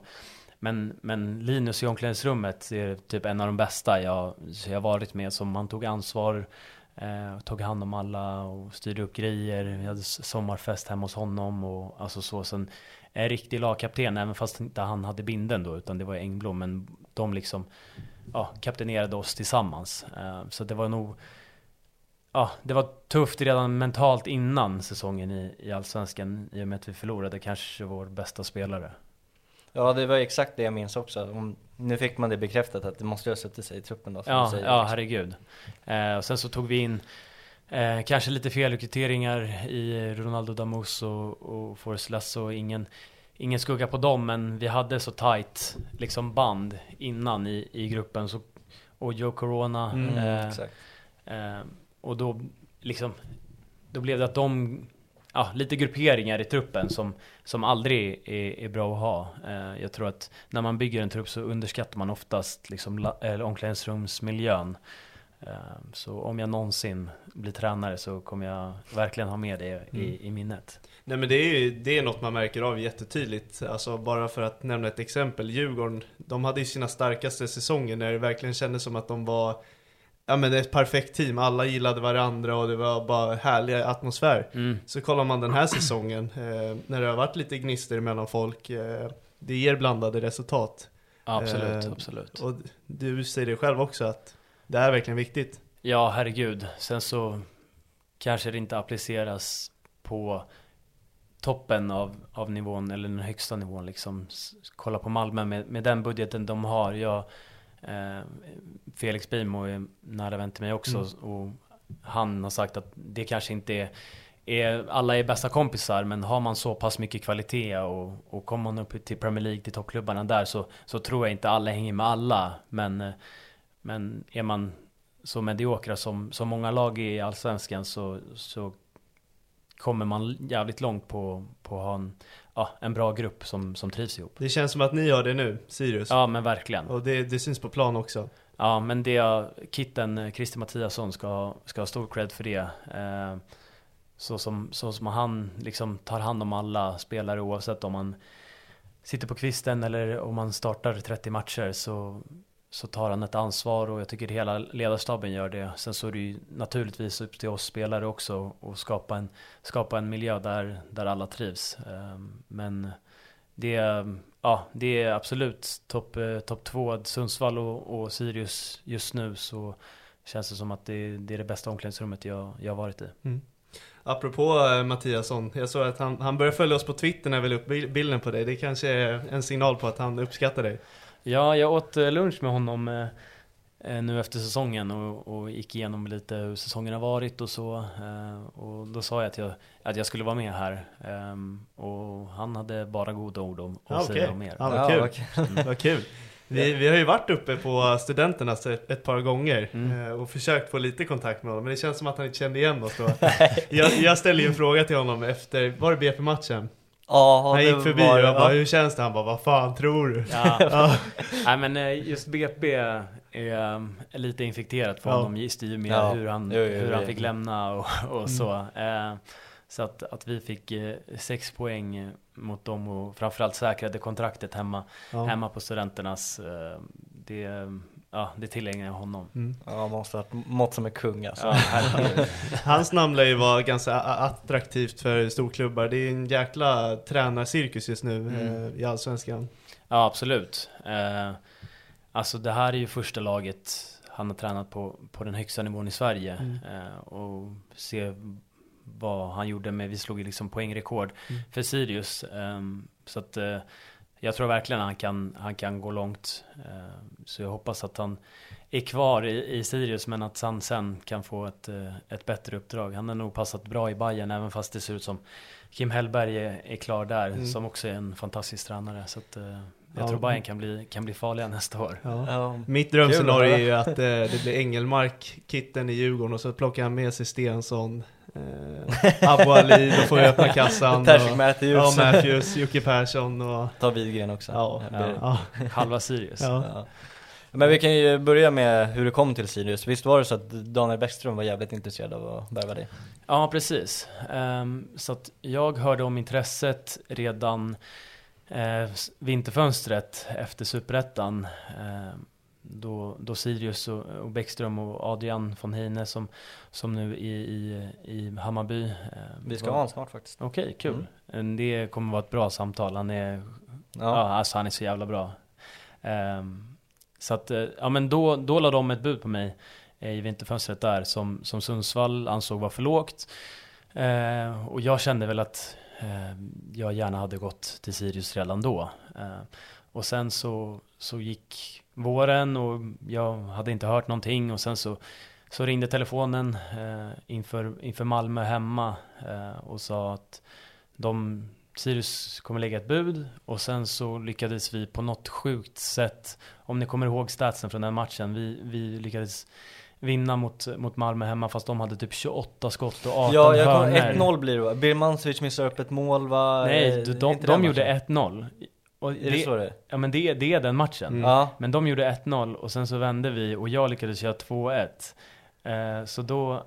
Men, men Linus i omklädningsrummet är typ en av de bästa jag, så jag varit med som han tog ansvar, eh, tog hand om alla och styrde upp grejer. Vi hade sommarfest hemma hos honom och alltså så. Sen en riktig lagkapten, även fast inte han hade binden då, utan det var Engblom. Men de liksom ja, kaptenerade oss tillsammans. Eh, så det var nog Ja, det var tufft redan mentalt innan säsongen i, i Allsvenskan i och med att vi förlorade kanske vår bästa spelare.
Ja det var exakt det jag minns också. Om, nu fick man det bekräftat att det måste ha suttit sig i truppen då. som
Ja,
säger,
ja
liksom.
herregud. Eh, och sen så tog vi in eh, kanske lite felrekryteringar i Ronaldo Damus och, och Forrest Lasso. Ingen, ingen skugga på dem, men vi hade så tight liksom band innan i, i gruppen. Så, och Joe Corona.
Mm,
eh. Eh, och då liksom, då blev det att de, ja, lite grupperingar i truppen som, som aldrig är, är bra att ha. Eh, jag tror att när man bygger en trupp så underskattar man oftast liksom la, eller omklädningsrumsmiljön. Eh, så om jag någonsin blir tränare så kommer jag verkligen ha med det i, i minnet.
Nej men det är ju det är något man märker av jättetydligt. Alltså bara för att nämna ett exempel. Djurgården, de hade ju sina starkaste säsonger när det verkligen kändes som att de var Ja men ett perfekt team, alla gillade varandra och det var bara härlig atmosfär.
Mm.
Så kollar man den här säsongen, eh, när det har varit lite gnister mellan folk, eh, det ger blandade resultat.
Absolut,
Eh,
absolut.
Och du säger det själv också att det är verkligen viktigt.
Ja, herregud. Sen så kanske det inte appliceras på toppen av, av nivån eller den högsta nivån liksom. Kolla på Malmö med, med den budgeten de har. Jag, Felix Bimo är nära vän till mig också
Mm.
och han har sagt att det kanske inte är, är alla är bästa kompisar men har man så pass mycket kvalitet och, och kommer man upp till Premier League till toppklubbarna där så, så tror jag inte alla hänger med alla men, eh, men är man så mediokra som, som många lag i Allsvenskan så, så kommer man jävligt långt på, på att ha en, ja, en bra grupp som, som trivs ihop.
Det känns som att ni gör det nu, Sirius.
Ja men verkligen.
Och det, det syns på plan också.
Ja men det, kitten eh, Christer Mattiasson ska, ska ha stor cred för det. Eh, så, som, så som han liksom tar hand om alla spelare oavsett om man sitter på kvisten eller om man startar 30 matcher så, så tar han ett ansvar och jag tycker hela ledarstaben gör det. Sen så är det ju naturligtvis upp till oss spelare också att skapa en, skapa en miljö där, där alla trivs. Ehm, men det är, ja, det är absolut topp eh, top två. Sundsvall och, och Sirius just nu så känns det som att det, det är det bästa omklädningsrummet jag, jag har varit i.
Mm. Apropå eh, Mattiasson, jag såg att han, han började följa oss på Twitter när vi la upp bilden på dig. Det kanske är en signal på att han uppskattar dig?
Ja, jag åt eh, lunch med honom eh, eh, nu efter säsongen och, och, gick igenom lite hur säsongen har varit och så. Och då sa jag att, jag att jag skulle vara med här. Um, och han hade bara goda ord om att
ah,
säga om er.
Ja, vad kul. Ja, mm. vad kul. Vi, vi har ju varit uppe på studenterna ett, ett par gånger mm. och försökt få lite kontakt med honom, men det känns som att han inte kände igen oss då. jag, jag ställde ju en fråga till honom efter, var det BP-matchen?
Ja,
Han gick förbi var, och jag bara, hur känns det? Han bara, vad fan tror du?
Ja. ja. Nej men eh, just BP är, är lite infekterat för honom just i och med ja. hur, han, jo, jo, hur han fick lämna och, och mm. så. Eh, så att, att vi fick eh, sex poäng mot dem och framförallt säkrade kontraktet hemma, ja. hemma på studenternas. Det, Ja, det tillägnar jag honom.
Mm. Ja, man måste ha mått som en kung alltså.
Ja, Hans namn lär ju vara ganska attraktivt för storklubbar. Det är en jäkla tränarcirkus just nu mm. eh, i Allsvenskan.
Ja, absolut. Eh, alltså det här är ju första laget han har tränat på, på den högsta nivån i Sverige. Mm. Eh, och se vad han gjorde med, vi slog ju liksom poängrekord mm. för Sirius. Ehm, så att jag tror verkligen han kan, han kan gå långt. Eh, så jag hoppas att han är kvar i, i Sirius men att han sen kan få ett, eh, ett bättre uppdrag. Han har nog passat bra i Bayern även fast det ser ut som Kim Hellberg är, är klar där mm. som också är en fantastisk tränare. Så att, eh, jag ja. tror Bayern kan bli, kan bli farliga nästa år.
Ja. Ja. Mitt drömscenario är ju att det blir Engelmark, kitten i Djurgården och så plockar han med sig Stensson, Eh, Abu Ali, då får vi öppna kassan.
Tashik Matthews.
Ja, Matthews, Jocke Persson och...
Ta Widgren också.
Ja, ja.
Halva Sirius. Ja.
Men vi kan ju börja med hur det kom till Sirius. Visst var det så att Daniel Bäckström var jävligt intresserad av att värva dig?
Ja, precis. Um, så att jag hörde om intresset redan uh, vinterfönstret efter Superettan. Uh, då, då Sirius och, och Bäckström och Adrian von Heine som, som nu är i, i Hammarby. Eh,
Vi ska ha honom snart faktiskt.
Okej, okay, kul. Mm. Det kommer vara ett bra samtal. Han är, ja. ja alltså han är så jävla bra. Um, så att, eh, ja men då, då la de ett bud på mig eh, i vinterfönstret där som, som Sundsvall ansåg var för lågt. Uh, och jag kände väl att uh, jag gärna hade gått till Sirius redan då. Uh, och sen så, så gick våren och jag hade inte hört någonting och sen så, så ringde telefonen eh, inför, inför Malmö hemma eh, och sa att de, Sirius kommer lägga ett bud och sen så lyckades vi på något sjukt sätt, om ni kommer ihåg statsen från den matchen, vi, vi lyckades vinna mot, mot Malmö hemma fast de hade typ 28 skott och 18
Ja, jag hörnor. 1-0 blir det va? Birmancevic missar upp ett mål va?
Nej, de, de, de gjorde 1-0
och är det, det så det
Ja men det, det är den matchen. Mm.
Ja.
Men de gjorde 1-0 och sen så vände vi och jag lyckades köra 2-1. Eh, så då,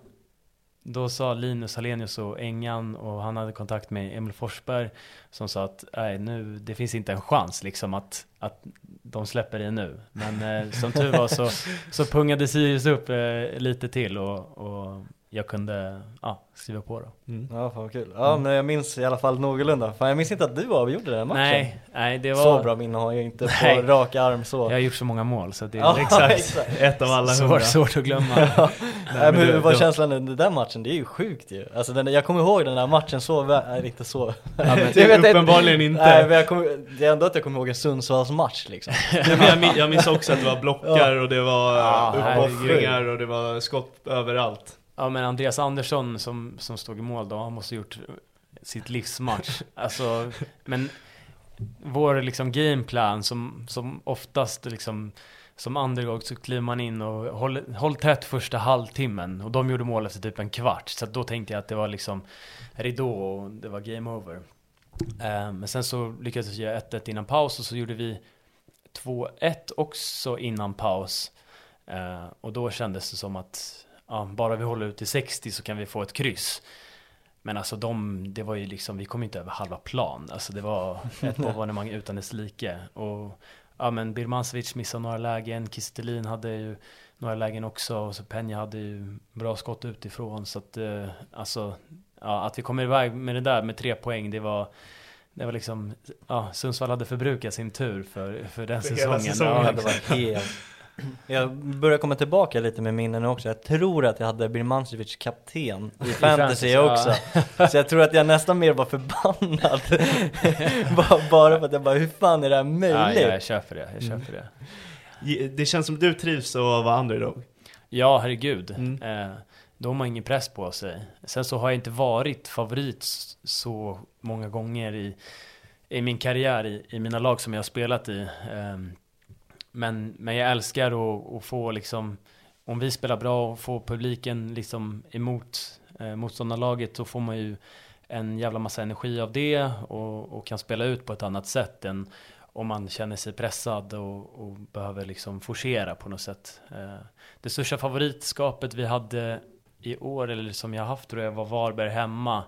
då sa Linus Hallenius och Engan och han hade kontakt med Emil Forsberg som sa att nej, nu, det finns inte en chans liksom att, att de släpper det nu. Men eh, som tur var så, så pungade Sirius upp eh, lite till och, och jag kunde ja, skriva på då.
Mm. Ja, fan vad kul. Ja, mm. men jag minns i alla fall någorlunda. Fan, jag minns inte att du avgjorde den matchen.
Nej, nej det var...
Så bra minne har jag inte nej. på rak arm så.
Jag har gjort så många mål så det är
ja, exakt. exakt. ett av alla
hundra. Svårt, att glömma. ja.
nej, men hur var känslan under den matchen? Det är ju sjukt ju. Alltså den, jag kommer ihåg den där matchen så, nej inte så.
Ja, men, det vet uppenbarligen inte.
Nej, men jag kommer, det är ändå att jag kommer ihåg en Sundsvalls match liksom.
men jag, jag minns också att det var blockar och det var ja, uppoffringar och det var skott överallt.
Ja men Andreas Andersson som, som stod i mål då, han måste ha gjort sitt livsmatch. Alltså, men vår liksom gameplan som, som oftast liksom som underdog så kliver man in och håller håll tätt första halvtimmen och de gjorde mål efter typ en kvart. Så då tänkte jag att det var liksom ridå och det var game over. Uh, men sen så lyckades vi göra 1-1 innan paus och så gjorde vi 2-1 också innan paus. Uh, och då kändes det som att ja, bara vi håller ut till 60 så kan vi få ett kryss. men alltså de, det var ju liksom, vi kom inte över halva plan. Alltså det var ett evenemang utan dess like. Och ja men Birmancevic missade några lägen, Kistelin hade ju några lägen också och så Peña hade ju bra skott utifrån. Så att eh, alltså, ja, att vi kommer iväg med det där med tre poäng, det var det var liksom, ja, Sundsvall hade förbrukat sin tur för, för den
För hela
säsongen.
säsongen.
Ja,
det var helt... Jag börjar komma tillbaka lite med minnen också. Jag tror att jag hade Birmancevic kapten i fantasy
fantasy, ja.
också. Så jag tror att jag nästan mer var förbannad. Bara- för att jag bara, hur fan är det här
ja,
möjligt?
ja, jag köper det, jag köper det.
Ge- Det känns som du trivs att vara underdog.
Ja, herregud.
Mm.
Eh, då har man ingen press på sig. Sen så har jag inte varit favorit så många gånger i, i min karriär, i, i mina lag som jag har spelat i. Ehm, men, men jag älskar att, att få liksom, om vi spelar bra och får publiken liksom emot eh, motståndarlaget, så får man ju en jävla massa energi av det och, och kan spela ut på ett annat sätt än om man känner sig pressad och, och behöver liksom forcera på något sätt. Eh, det största favoritskapet vi hade i år, eller som jag haft tror jag, var Varberg hemma.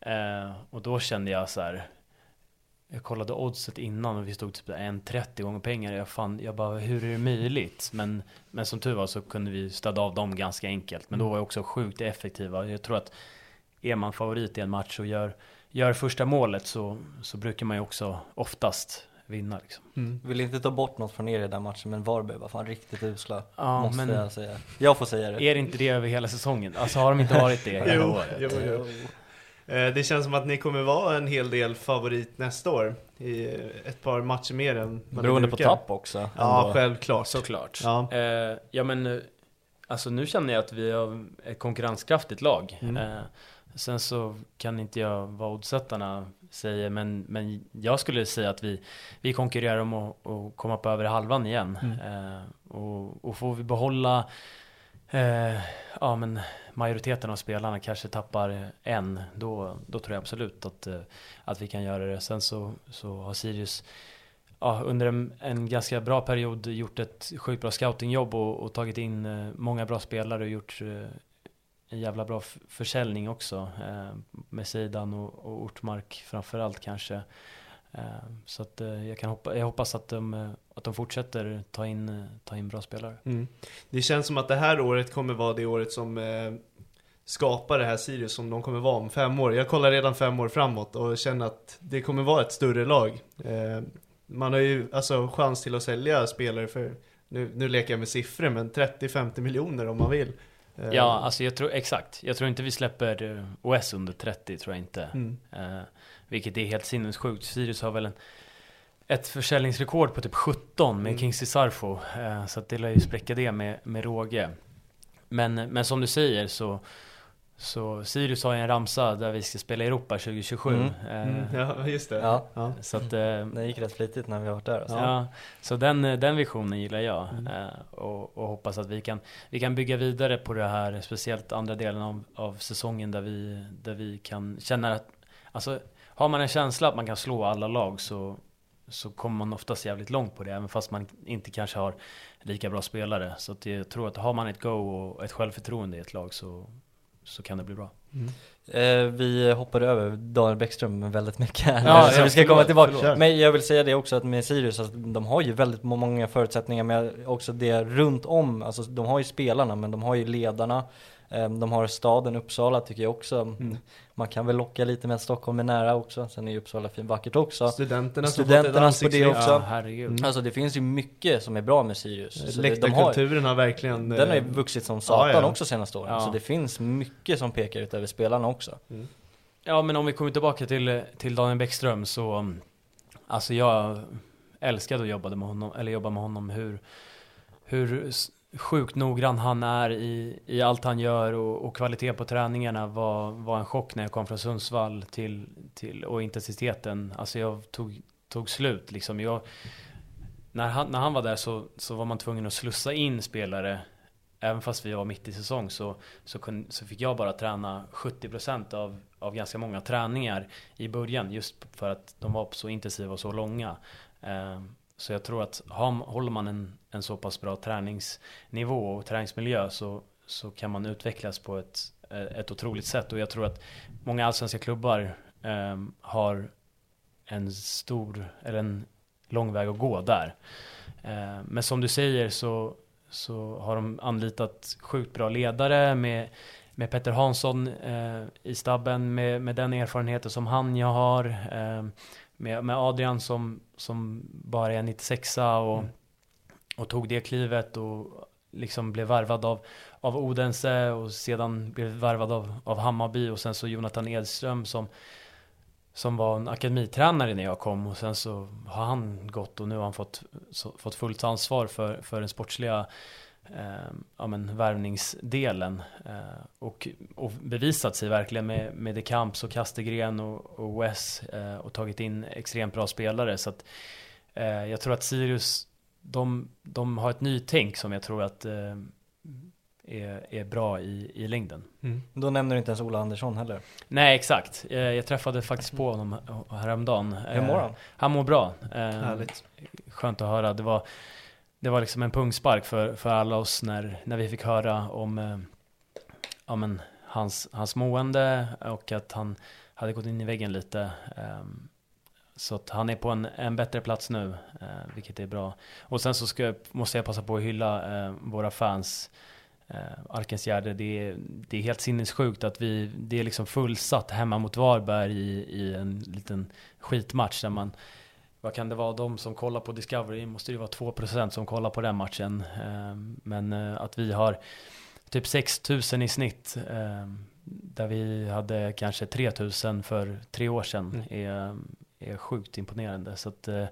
Eh, och då kände jag så här. Jag kollade oddset innan och vi stod typ en 30 gånger pengar. Jag, fann, jag bara, hur är det möjligt? Men, men som tur var så kunde vi stödja av dem ganska enkelt. Men då var jag också sjukt effektiva. Jag tror att är man favorit i en match och gör, gör första målet så, så brukar man ju också oftast vinna. Liksom.
Vill inte ta bort något från er i den matchen, men Varberg var fan riktigt usla.
Ja,
måste
men-
jag säga. Jag får säga det.
Är det inte det över hela säsongen? Alltså har de inte varit det hela
Jo,
året?
jo, jo. Eh, Det känns som att ni kommer vara en hel del favorit nästa år. I ett par matcher mer än ni
Beroende på
brukar.
tapp också.
Ja,
ändå.
självklart.
Såklart.
Ja.
Eh, ja men, eh, alltså nu känner jag att vi har ett konkurrenskraftigt lag.
Mm.
Eh, sen så kan inte jag vad oddsättarna säger, men, men jag skulle säga att vi, vi konkurrerar om att, att komma på över halvan igen. Eh, och, och får vi behålla eh, ja, men majoriteten av spelarna kanske tappar en, då, då tror jag absolut att, eh, att vi kan göra det. Sen så, så har Sirius ja, under en, en ganska bra period gjort ett sjukt bra scoutingjobb och, och tagit in eh, många bra spelare och gjort eh, en jävla bra försäljning också. Eh, med Sidan och, och Ortmark framförallt kanske. Eh, så att eh, jag, kan hoppa, jag hoppas att de, eh, att de fortsätter ta in, eh, ta in bra spelare.
Mm. Det känns som att det här året kommer vara det året som skapar det här Sirius som de kommer vara om fem år. Jag kollar redan fem år framåt och känner att det kommer vara ett större lag. Eh, man har ju alltså chans till att sälja spelare för, nu, nu leker jag med siffror, men 30-50 miljoner om man vill.
Ja, alltså jag tror exakt. Jag tror inte vi släpper OS under 30, tror jag inte.
Mm.
Eh, vilket är helt sinnessjukt. Sirius har väl en, ett försäljningsrekord på typ 17 med
Mm.
Kingsley Sarfo. Eh, så att det lär ju spräcka det med, med råge. Men, men som du säger så, så Sirius har ju en ramsa där vi ska spela Europa 2027.
Mm.
Eh,
Mm, ja, just det.
Ja.
Ja.
Så att, eh,
Det gick rätt flitigt när vi har varit där alltså.
Ja, så den, den visionen gillar jag
Mm.
eh, och, och hoppas att vi kan, vi kan bygga vidare på det här, speciellt andra delen av, av säsongen där vi, där vi kan känna att, alltså har man en känsla att man kan slå alla lag så, så kommer man oftast jävligt långt på det, även fast man inte kanske har lika bra spelare. Så att jag tror att har man ett go och ett självförtroende i ett lag så, så kan det bli bra.
Eh, vi hoppade över Daniel Bäckström väldigt mycket här,
Ja,
så
ja,
vi ska komma tillbaka.
förlåt.
Men jag vill säga det också att med Sirius, alltså, de har ju väldigt många förutsättningar, men också det runt om, alltså de har ju spelarna, men de har ju ledarna, de har staden Uppsala tycker jag också.
Mm.
Man kan väl locka lite med att Stockholm är nära också, sen är ju Uppsala fin vackert också.
Studenterna
Studenterna på det också.
Ja.
Mm.
Alltså det finns ju mycket som är bra med Sirius. De har,
Läktarkulturen har verkligen...
den har ju
eh,
vuxit som satan
ja, ja.
också senaste åren,
Ja.
så det finns mycket som pekar ut över spelarna också.
Ja men om vi kommer tillbaka till, till Daniel Bäckström så Alltså jag älskade att jobba med honom, eller jobba med honom hur Hur sjukt noggrann han är i, i allt han gör och, och kvalitet på träningarna var, var en chock när jag kom från Sundsvall till, till och intensiteten. Alltså jag tog, tog slut liksom. Jag när han, när han var där så, så var man tvungen att slussa in spelare. Även fast vi var mitt i säsong så, så, kun, så fick jag bara träna 70% av, av ganska många träningar i början just för att de var så intensiva och så långa. Eh, så jag tror att har, håller man en, en så pass bra träningsnivå och träningsmiljö så, så kan man utvecklas på ett, eh, ett otroligt sätt och jag tror att många allsvenska klubbar eh, har en stor, eller en lång väg att gå där. Eh, men som du säger så, så har de anlitat sjukt bra ledare med, med Petter Hansson eh, i stabben, med, med den erfarenheten som han jag har. Eh, med, med Adrian som, som bara är 96a och, mm och tog det klivet och liksom blev värvad av, av Odense och sedan blev värvad av, av Hammarby och sen så Jonathan Edström som som var en akademitränare när jag kom och sen så har han gått och nu har han fått, så, fått fullt ansvar för, för den sportsliga eh, ja, men, värvningsdelen eh, och, och bevisat sig verkligen med, med De Camps och Kastegren och, och Wes eh, och tagit in extremt bra spelare. Så att eh, jag tror att Sirius de, de har ett nytänk som jag tror att eh, är, är bra i, i längden.
Mm. Då nämner du inte ens Ola Andersson heller?
Nej exakt, jag, eh, jag träffade faktiskt på honom häromdagen.
Hur mår han?
Han mår bra. Härligt. Skönt att höra. Det var det var liksom en pungspark för, för alla oss när, när vi fick höra om eh, ja, men, hans, hans mående och att han hade gått in i väggen lite. Eh, så att han är på en, en bättre plats nu, eh, vilket är bra. Och sen så ska, måste jag passa på att hylla eh, våra fans. Eh, Arkens Gärde, det är, det är helt sinnessjukt att vi, det är liksom fullsatt hemma mot Varberg i, i en liten skitmatch där man vad kan det vara, de som kollar på Discovery måste det vara 2% som kollar på den matchen. Ehm, men eh, att vi har typ 6000 i snitt, ehm, där vi hade kanske 3000 för tre år sedan, mm. är, är sjukt imponerande. Så att, eh,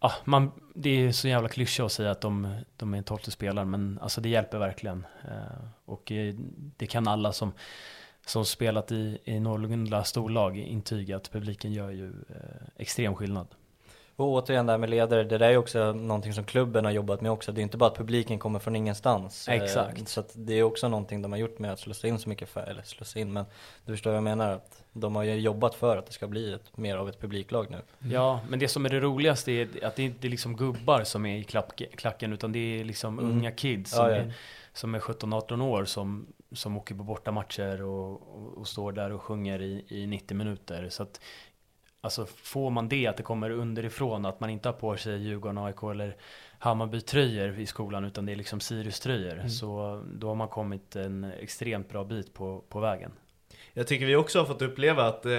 ja, man, det är så jävla klyscha att säga att de, de är en tolfte spelare, men alltså det hjälper verkligen. Eh, och eh, det kan alla som som spelat i, i någorlunda storlag intyga att publiken gör ju extrem skillnad.
Och återigen det här med ledare, det där är också någonting som klubben har jobbat med också. Det är inte bara att publiken kommer från ingenstans.
Eh, Exakt.
Så det är också någonting de har gjort med att slussa in så mycket färg, eller slussa in, men du förstår vad jag menar? Att de har ju jobbat för att det ska bli ett, mer av ett publiklag nu.
Mm. Ja, men det som är det roligaste är att det inte är liksom gubbar som är i klack, klacken, utan det är liksom mm. unga kids som, ja, ja. är, som är 17-18 år som, som åker på bortamatcher och, och, och, står där och sjunger i, i 90 minuter. Så att Alltså får man det, att det kommer underifrån, att man inte har på sig Djurgården, AIK eller Hammarby-tröjor i skolan, utan det är liksom Sirius-tröjor. Mm. Så då har man kommit en extremt bra bit på, på vägen.
Jag tycker vi också har fått uppleva att eh,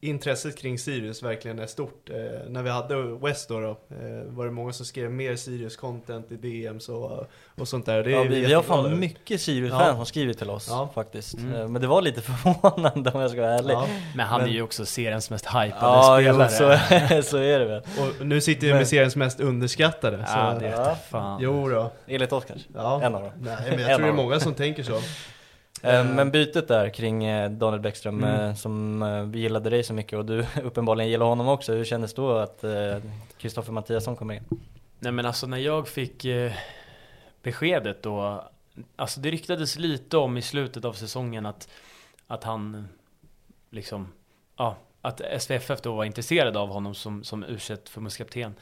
intresset kring Sirius verkligen är stort. Eh, när vi hade West då, då eh, var det många som skrev mer Sirius-content i DMs och, och sånt där. Det
ja, vi, vi har fan mycket Sirius-fans ja. som skrivit till oss ja. faktiskt. Mm. Eh, men det var lite förvånande om jag ska vara ärlig. Ja.
Men han Men... är ju också seriens mest hypade ja, spelare.
Ja, så, så är det väl.
Och nu sitter vi med seriens mest underskattade.
Ja, så. det är fan.
Jo då.
Enligt oss kanske? Ja. En av dem.
Nej, men jag tror det är många som tänker så.
Eh, men bytet där kring eh, Daniel Bäckström, mm. Eh, som vi gillade dig så mycket och du uppenbarligen gillar honom också. Hur kändes då att Kristoffer Mattiasson kommer in?
Nej men alltså när jag fick beskedet då, alltså det ryktades lite om i slutet av säsongen att, att han liksom, ja, att SVFF då var intresserad av honom som, som u förbundskapten.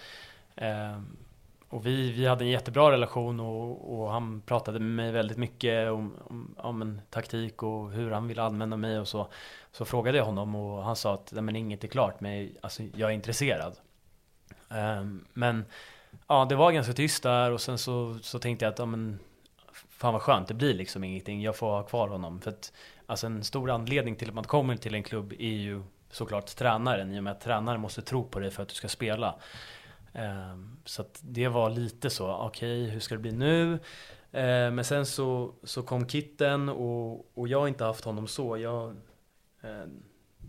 Och vi, vi hade en jättebra relation och, och han pratade med mig väldigt mycket om, om, om en taktik och hur han ville använda mig och så. Så frågade jag honom och han sa att men inget är klart, men alltså, jag är intresserad. Um, men ja, det var ganska tyst där och sen så, så tänkte jag att ja, men, fan vad skönt, det blir liksom ingenting, jag får ha kvar honom. För att alltså, en stor anledning till att man kommer till en klubb är ju såklart tränaren, i och med att tränaren måste tro på dig för att du ska spela. Ehm, så att det var lite så, okej okay, hur ska det bli nu? Ehm, men sen så, så kom Kitten och, och jag har inte haft honom så. Jag, eh,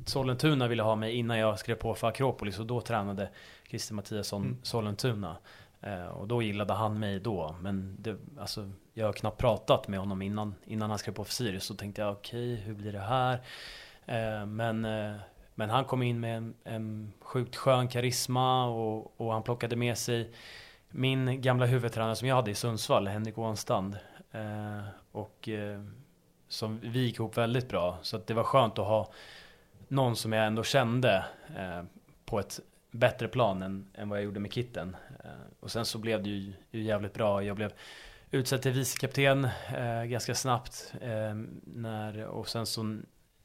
Sollentuna ville ha mig innan jag skrev på för Akropolis och då tränade Christer Mattiasson mm. Sollentuna. Och då gillade han mig då. Men det, alltså, jag har knappt pratat med honom innan, innan han skrev på för Sirius. Så tänkte jag okej, okay, hur blir det här? Men eh, men han kom in med en, en sjukt skön karisma och, och, han plockade med sig min gamla huvudtränare som jag hade i Sundsvall, Henrik Ånstand. Eh, och eh, som vi gick ihop väldigt bra. Så att det var skönt att ha någon som jag ändå kände eh, på ett bättre plan än, än vad jag gjorde med Kitten. Eh, och sen så blev det ju, ju jävligt bra. Jag blev utsedd till vicekapten eh, ganska snabbt. Eh, när, och sen så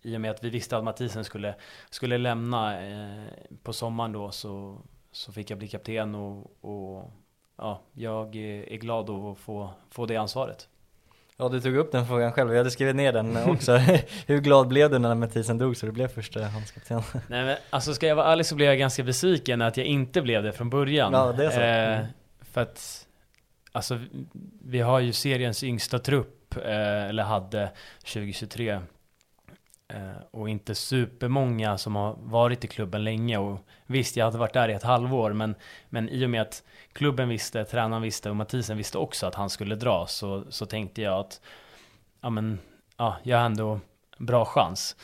i och med att vi visste att Mathisen skulle, skulle lämna eh, på sommaren då så, så fick jag bli kapten och, och ja, jag är glad att få, få det ansvaret.
Ja du tog upp den frågan själv, jag hade skrivit ner den också. Hur glad blev du när Mathisen drog så du blev första handskapten?
Nej men alltså ska jag vara ärlig så blev jag ganska besviken att jag inte blev det från början.
Ja, det är så.
Eh,
Mm.
för att, alltså vi har ju seriens yngsta trupp, eh, eller hade 2023. Eh, och inte supermånga som har varit i klubben länge. Och visst jag hade varit där i ett halvår men, men i och med att klubben visste, tränaren visste och Mathisen visste också att han skulle dra så, så tänkte jag att ja men, ja, jag har ändå bra chans.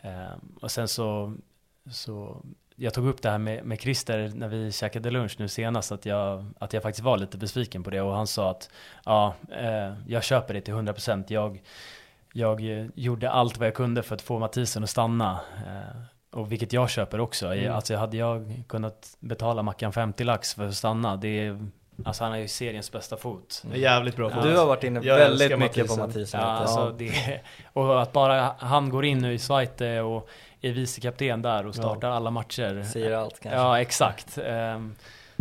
Eh, och sen så, så jag tog upp det här med, med Christer när vi käkade lunch nu senast att jag, att jag faktiskt var lite besviken på det. Och han sa att ja, eh, jag köper det till 100% jag, jag eh, gjorde allt vad jag kunde för att få Mathisen att stanna eh, och vilket jag köper också.
Mm.
Alltså hade jag kunnat betala Mackan 50 lax för att stanna, det är, alltså han har ju seriens bästa fot.
En jävligt bra fot.
Du har varit inne
Jag
väldigt mycket på
Mathisen.
Mathisen.
Ja,
vet du.
alltså det, och att bara han går in nu i Zweite och är vicekapten där och startar alla matcher.
Säger allt kanske.
Ja, exakt. Ehm,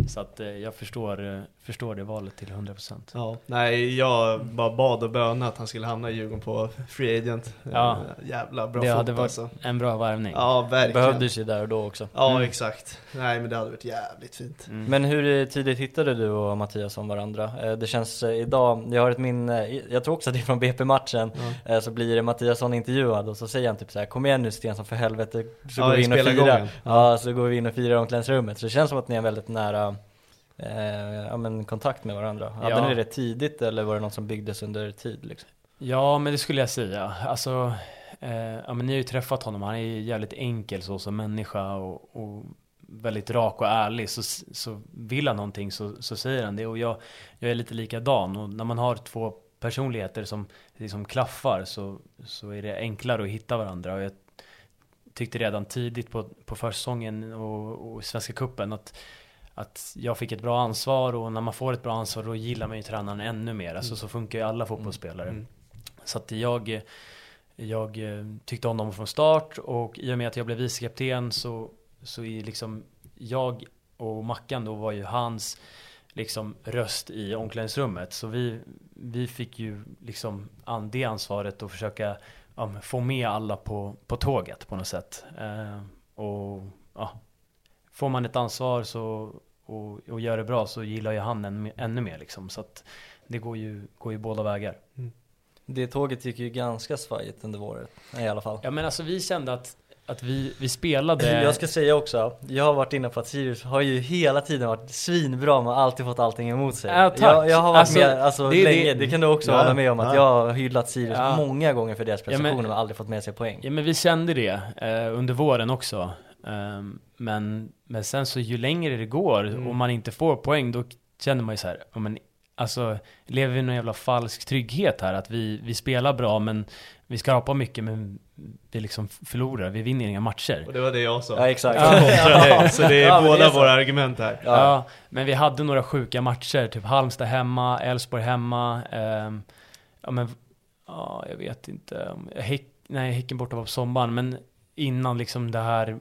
Så att eh, jag förstår, eh, förstår det valet till 100%.
Ja, nej jag bara bad och bönade att han skulle hamna i Djurgården på Free Agent.
Ja.
Eh, Jävla bra
det
fot
hade varit
alltså.
en bra värvning.
Ja, verkligen.
Behövdes ju där och då också.
Ja,
Mm.
exakt. Nej men det hade varit jävligt fint.
Mm.
Men hur tidigt hittade du och Mattias om varandra? Eh, Det känns eh, idag, jag har ett minne, jag tror också att det är från BP-matchen, eh, så blir Mattiasson intervjuad och så säger han typ så här: Kom igen nu Stensson för helvete, så
Ja,
går vi in och firar. Ja, så går vi in och firar i omklädningsrummet. Så det känns som att ni är väldigt nära eh, ja, men kontakt med varandra. Hade
Ja.
ni det tidigt eller var det något som byggdes under tid liksom?
Ja, men det skulle jag säga. Alltså, eh, ja, men ni har ju träffat honom. Han är ju jävligt enkel så som människa och, och väldigt rak och ärlig. Så, så vill han någonting så, så säger han det. Och jag, jag är lite likadan. Och när man har två personligheter som liksom klaffar så, så är det enklare att hitta varandra. Och jag tyckte redan tidigt på, på försäsongen och, och Svenska Cupen att att jag fick ett bra ansvar och när man får ett bra ansvar då gillar man ju tränaren ännu mer. Alltså så funkar ju alla fotbollsspelare.
Mm.
Så att jag, jag eh, tyckte om dem från start och i och med att jag blev vicekapten så, så är liksom jag och Mackan då var ju hans liksom röst i omklädningsrummet. Så vi, vi fick ju liksom an, det ansvaret och försöka ja, få med alla på, på tåget på något sätt. Eh, och ja, får man ett ansvar så, och, och gör det bra så gillar ju han ännu, ännu mer liksom. Så att det går ju, går ju båda vägar.
Det tåget gick ju ganska svajigt under våren i alla fall.
Ja men alltså vi kände att, att vi, vi spelade
Jag ska säga också, jag har varit inne på att Sirius har ju hela tiden varit svinbra men alltid fått allting emot sig.
Ja, tack.
Jag, jag har varit
Alltså,
med alltså,
det-
länge, det,
det-
kan du också
Ja,
hålla med om att
ja.
jag har hyllat Sirius
Ja.
många gånger för deras
Ja, men-
prestationer men aldrig fått med sig poäng.
Ja men vi kände det eh, under våren också. Ehm, men, men sen så ju längre det går
Mm.
och man inte får poäng då känner man ju så här, ja, men alltså lever vi i någon jävla falsk trygghet här? Att vi, vi spelar bra men vi skrapar mycket men vi liksom förlorar, vi vinner inga matcher.
Och det var det jag sa.
Ja exakt.
Så det är
Ja,
båda
det är
våra argument här.
Ja. men vi hade några sjuka matcher, typ Halmstad hemma, Elfsborg hemma. ehm, ja men, ja jag vet inte. om- Häck, nej, Häcken borta var på sommaren, men innan liksom det här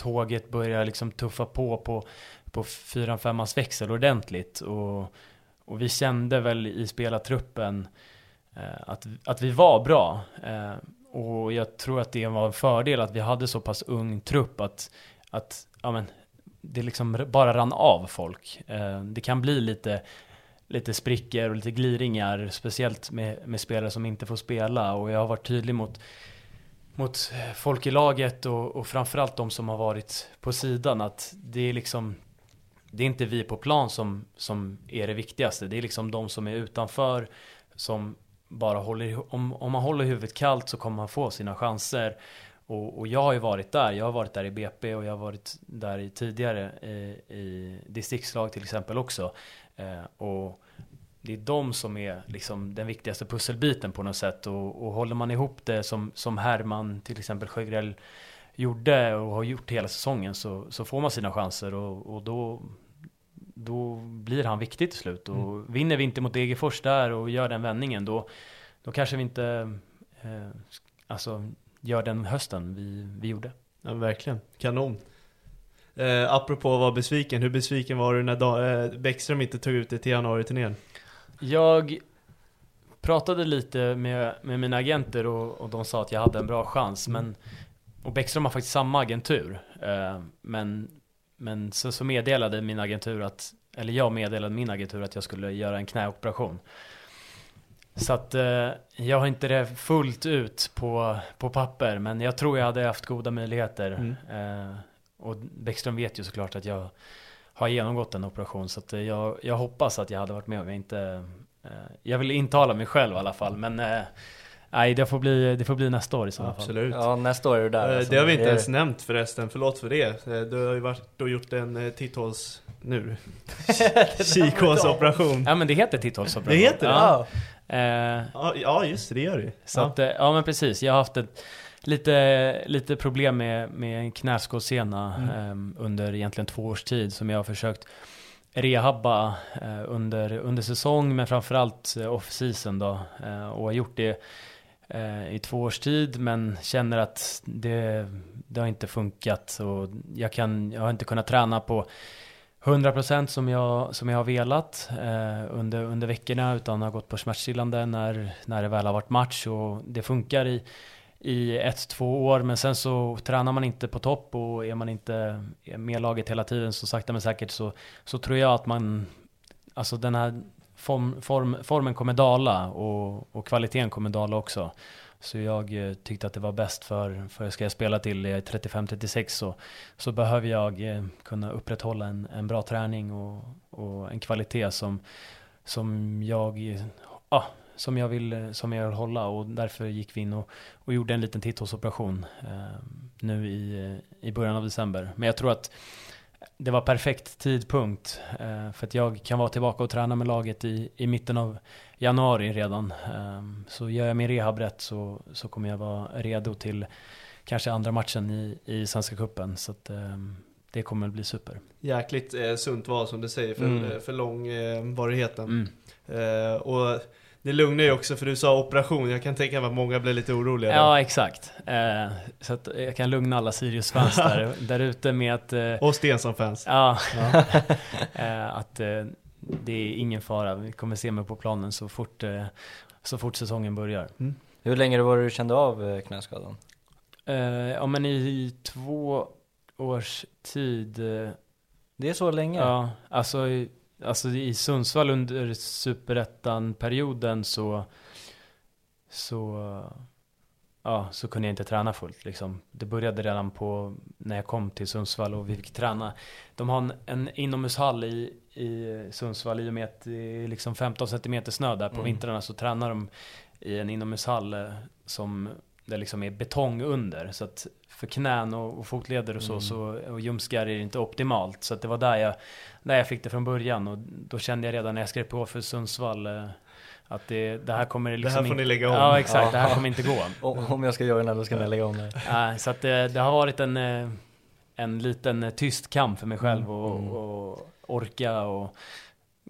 tåget börjar liksom tuffa på på, på fyran, femmans växel ordentligt. Och, och vi kände väl i spelartruppen eh, att, att vi var bra. Eh, och jag tror att det var en fördel att vi hade så pass ung trupp att, att ja, men, det liksom bara rann av folk. Eh, det kan bli lite, lite sprickor och lite gliringar, speciellt med, med spelare som inte får spela. Och jag har varit tydlig mot, mot folk i laget och, och framförallt de som har varit på sidan att det är liksom det är inte vi på plan som, som är det viktigaste. Det är liksom de som är utanför som bara håller, om, om man håller huvudet kallt så kommer man få sina chanser. Och, och jag har ju varit där. Jag har varit där i BP och jag har varit där i tidigare i, i distriktslag till exempel också. Eh, och det är de som är liksom den viktigaste pusselbiten på något sätt. Och, och håller man ihop det som, som Herman till exempel Sjögrell gjorde och har gjort hela säsongen så, så får man sina chanser och, och då, då blir han viktig till slut. Och
Mm.
vinner vi inte mot Degerfors där och gör den vändningen, då, då kanske vi inte eh, alltså, gör den hösten vi, vi gjorde.
Ja, verkligen. Kanon. Eh, apropå att vara besviken, hur besviken var du när da- eh, Bäckström inte tog ut dig till januari-turnén?
Jag pratade lite med, med mina agenter och, och de sa att jag hade en bra chans. Men, och Bäckström har faktiskt samma agentur. Eh, men men så, så meddelade min agentur att, eller jag meddelade min agentur att jag skulle göra en knäoperation. Så att eh, jag har inte det fullt ut på, på papper, men jag tror jag hade haft goda möjligheter.
Mm.
Eh, och Bäckström vet ju såklart att jag har genomgått en operation, så att eh, jag, jag hoppas att jag hade varit med om jag inte... Eh, jag vill intala mig själv i alla fall, men eh, nej, det får, bli, det får bli nästa år i så fall.
Absolut.
Ja, nästa år är du där. Alltså.
det har vi inte ens nämnt förresten, förlåt för det. Du har ju varit och gjort en titthåls... Nu. Kikhålsoperation.
Ja men det heter titthålsoperation.
Det heter det?
Ja.
Ja, ja just det, det gör det ju.
Så
ja.
att, ja men precis, jag har haft ett, lite, lite problem med, med en knäskålssena
Mm.
ehm, under egentligen två års tid som jag har försökt rehabba eh, under, under säsong men framförallt eh, off-season då. Eh, och har gjort det eh, i två års tid men känner att det, det har inte funkat och jag, kan, jag har inte kunnat träna på 100% som jag, som jag har velat eh, under, under veckorna utan har gått på smärtstillande när, när det väl har varit match och det funkar i, i ett, två år men sen så tränar man inte på topp och är man inte med laget hela tiden så sakta men säkert så, så tror jag att man, alltså den här form, form, formen kommer dala och, och kvaliteten kommer dala också. Så jag eh, tyckte att det var bäst för, för ska jag spela till 35-36 så, så behöver jag eh, kunna upprätthålla en, en bra träning och, och en kvalitet som, som jag eh, ja, som jag vill, eh, som jag vill hålla och därför gick vi in och, och gjorde en liten titthålsoperation eh, nu i, eh, i början av december. Men jag tror att det var perfekt tidpunkt eh, för att jag kan vara tillbaka och träna med laget i, i mitten av januari redan. Eh, så gör jag min rehab rätt så, så kommer jag vara redo till kanske andra matchen i, i Svenska Cupen. Så att, eh, det kommer att bli super.
Jäkligt eh, sunt val som du säger för,
Mm.
eh, för långvarigheten.
Mm.
Eh, och det lugnar ju också för du sa operation, jag kan tänka mig att många blir lite oroliga. då.
Ja, exakt. Eh, så att jag kan lugna alla Sirius-fans där, där ute med att... Eh,
Och Stensson-fans.
Ja.
Ja.
eh, att eh, det är ingen fara. Vi kommer se mig på planen så fort, eh, så fort säsongen börjar.
Hur länge var det du kände av eh, knäskadan?
Eh, ja, men i två års tid. Eh,
Det är så länge?
ja, alltså, i- alltså i Sundsvall under superettan-perioden så, så, ja, så kunde jag inte träna fullt. Liksom. Det började redan på när jag kom till Sundsvall och vi fick träna. De har en, en inomhushall i, i Sundsvall i och med att det är liksom 15 cm snö där på
Mm.
vintrarna så tränar de i en inomhushall eh, som det liksom är betong under. Så att för knän och, och fotleder och så,
Mm.
så och ljumskar är det inte optimalt. Så det var där jag, där jag fick det från början och då kände jag redan när jag skrev på för Sundsvall eh, att det, det här kommer liksom
Det här får
in-
ni lägga om.
Ja exakt, det här
Ja.
kommer inte gå.
Om jag ska joina då ska ni lägga om det.
Nej, så att det, det har varit en, eh, en liten eh, tyst kamp för mig själv och,
Mm.
och orka och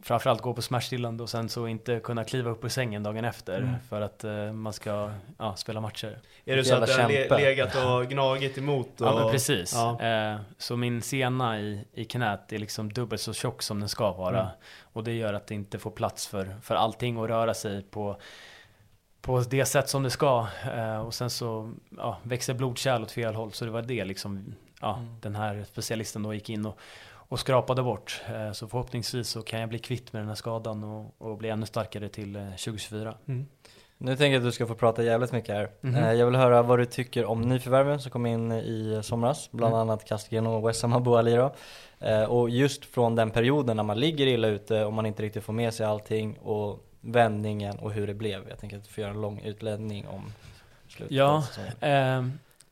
framförallt gå på smärtstillande och sen så inte kunna kliva upp ur sängen dagen efter
Mm.
för att eh, man ska ja, spela matcher.
Är det så att du har le- legat och gnagit emot? Och,
Ja men precis.
Ja.
Eh, så min sena i, i knät är liksom dubbelt så tjock som den ska vara.
Mm.
Och det gör att det inte får plats för, för allting att röra sig på, på det sätt som det ska. Eh, och sen så ja, växer blodkärl åt fel håll. Så det var det liksom, ja,
Mm.
den här specialisten då gick in och, och skrapade bort. Eh, så förhoppningsvis så kan jag bli kvitt med den här skadan och, och bli ännu starkare till eh, 2024.
Mm.
Nu tänker jag att du ska få prata jävligt mycket här. Eh, Jag vill höra vad du tycker om nyförvärven som kom in i somras, bland
Mm.
annat Castigen och Wessam Abou Ali då. Eh, Och just från den perioden när man ligger illa ute och man inte riktigt får med sig allting och vändningen och hur det blev. Jag tänker att du får göra en lång utläggning om slutet
Ja. Eh,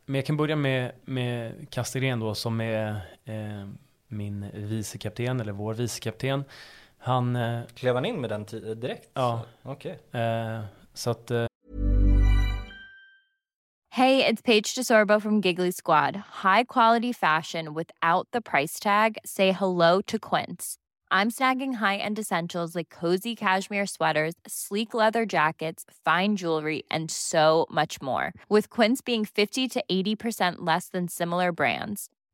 men jag kan börja med, med Castellén då som är eh, min vicekapten, eller vår vicekapten. Han, eh,
Klev han in med den direkt?
Ja.
Okej.
eh, så att eh,
Hey, it's Paige DeSorbo from Giggly Squad. High quality fashion without the price tag. Say hello to Quince. I'm snagging high-end essentials like cozy cashmere sweaters, sleek leather jackets, fine jewelry, and so much more. With Quince being 50 to 80% less than similar brands.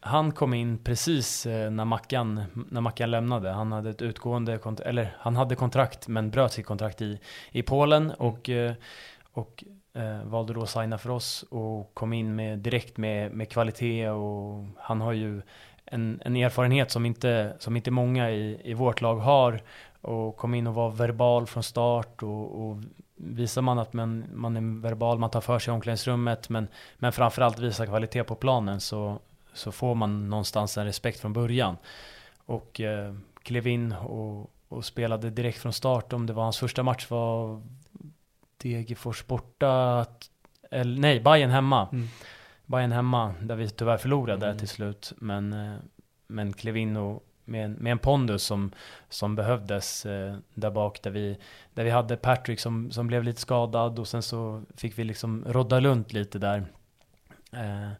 Han kom in precis eh, när Mackan, när Mackan lämnade. Han hade ett utgående eller han hade kontrakt men bröt sitt kontrakt i, i Polen och, eh, och eh, valde då att signa för oss och kom in med, direkt med, med kvalitet och han har ju en, en erfarenhet som inte, som inte många i, i vårt lag har och kom in och var verbal från start och, och visar man att man, man är verbal, man tar för sig i omklädningsrummet men, men framförallt visar kvalitet på planen så, så får man någonstans en respekt från början. Och eh, klev in och, och spelade direkt från start. Om det var hans första match var Degerfors borta, eller nej, Bayern hemma.
Mm.
Bayern hemma, där vi tyvärr förlorade
Mm.
till slut. Men, eh, men klev in och med, en- med en pondus som, som behövdes eh, där bak. Där vi, där vi hade Patrick som, som blev lite skadad och sen så fick vi liksom rodda runt lite där. Eh,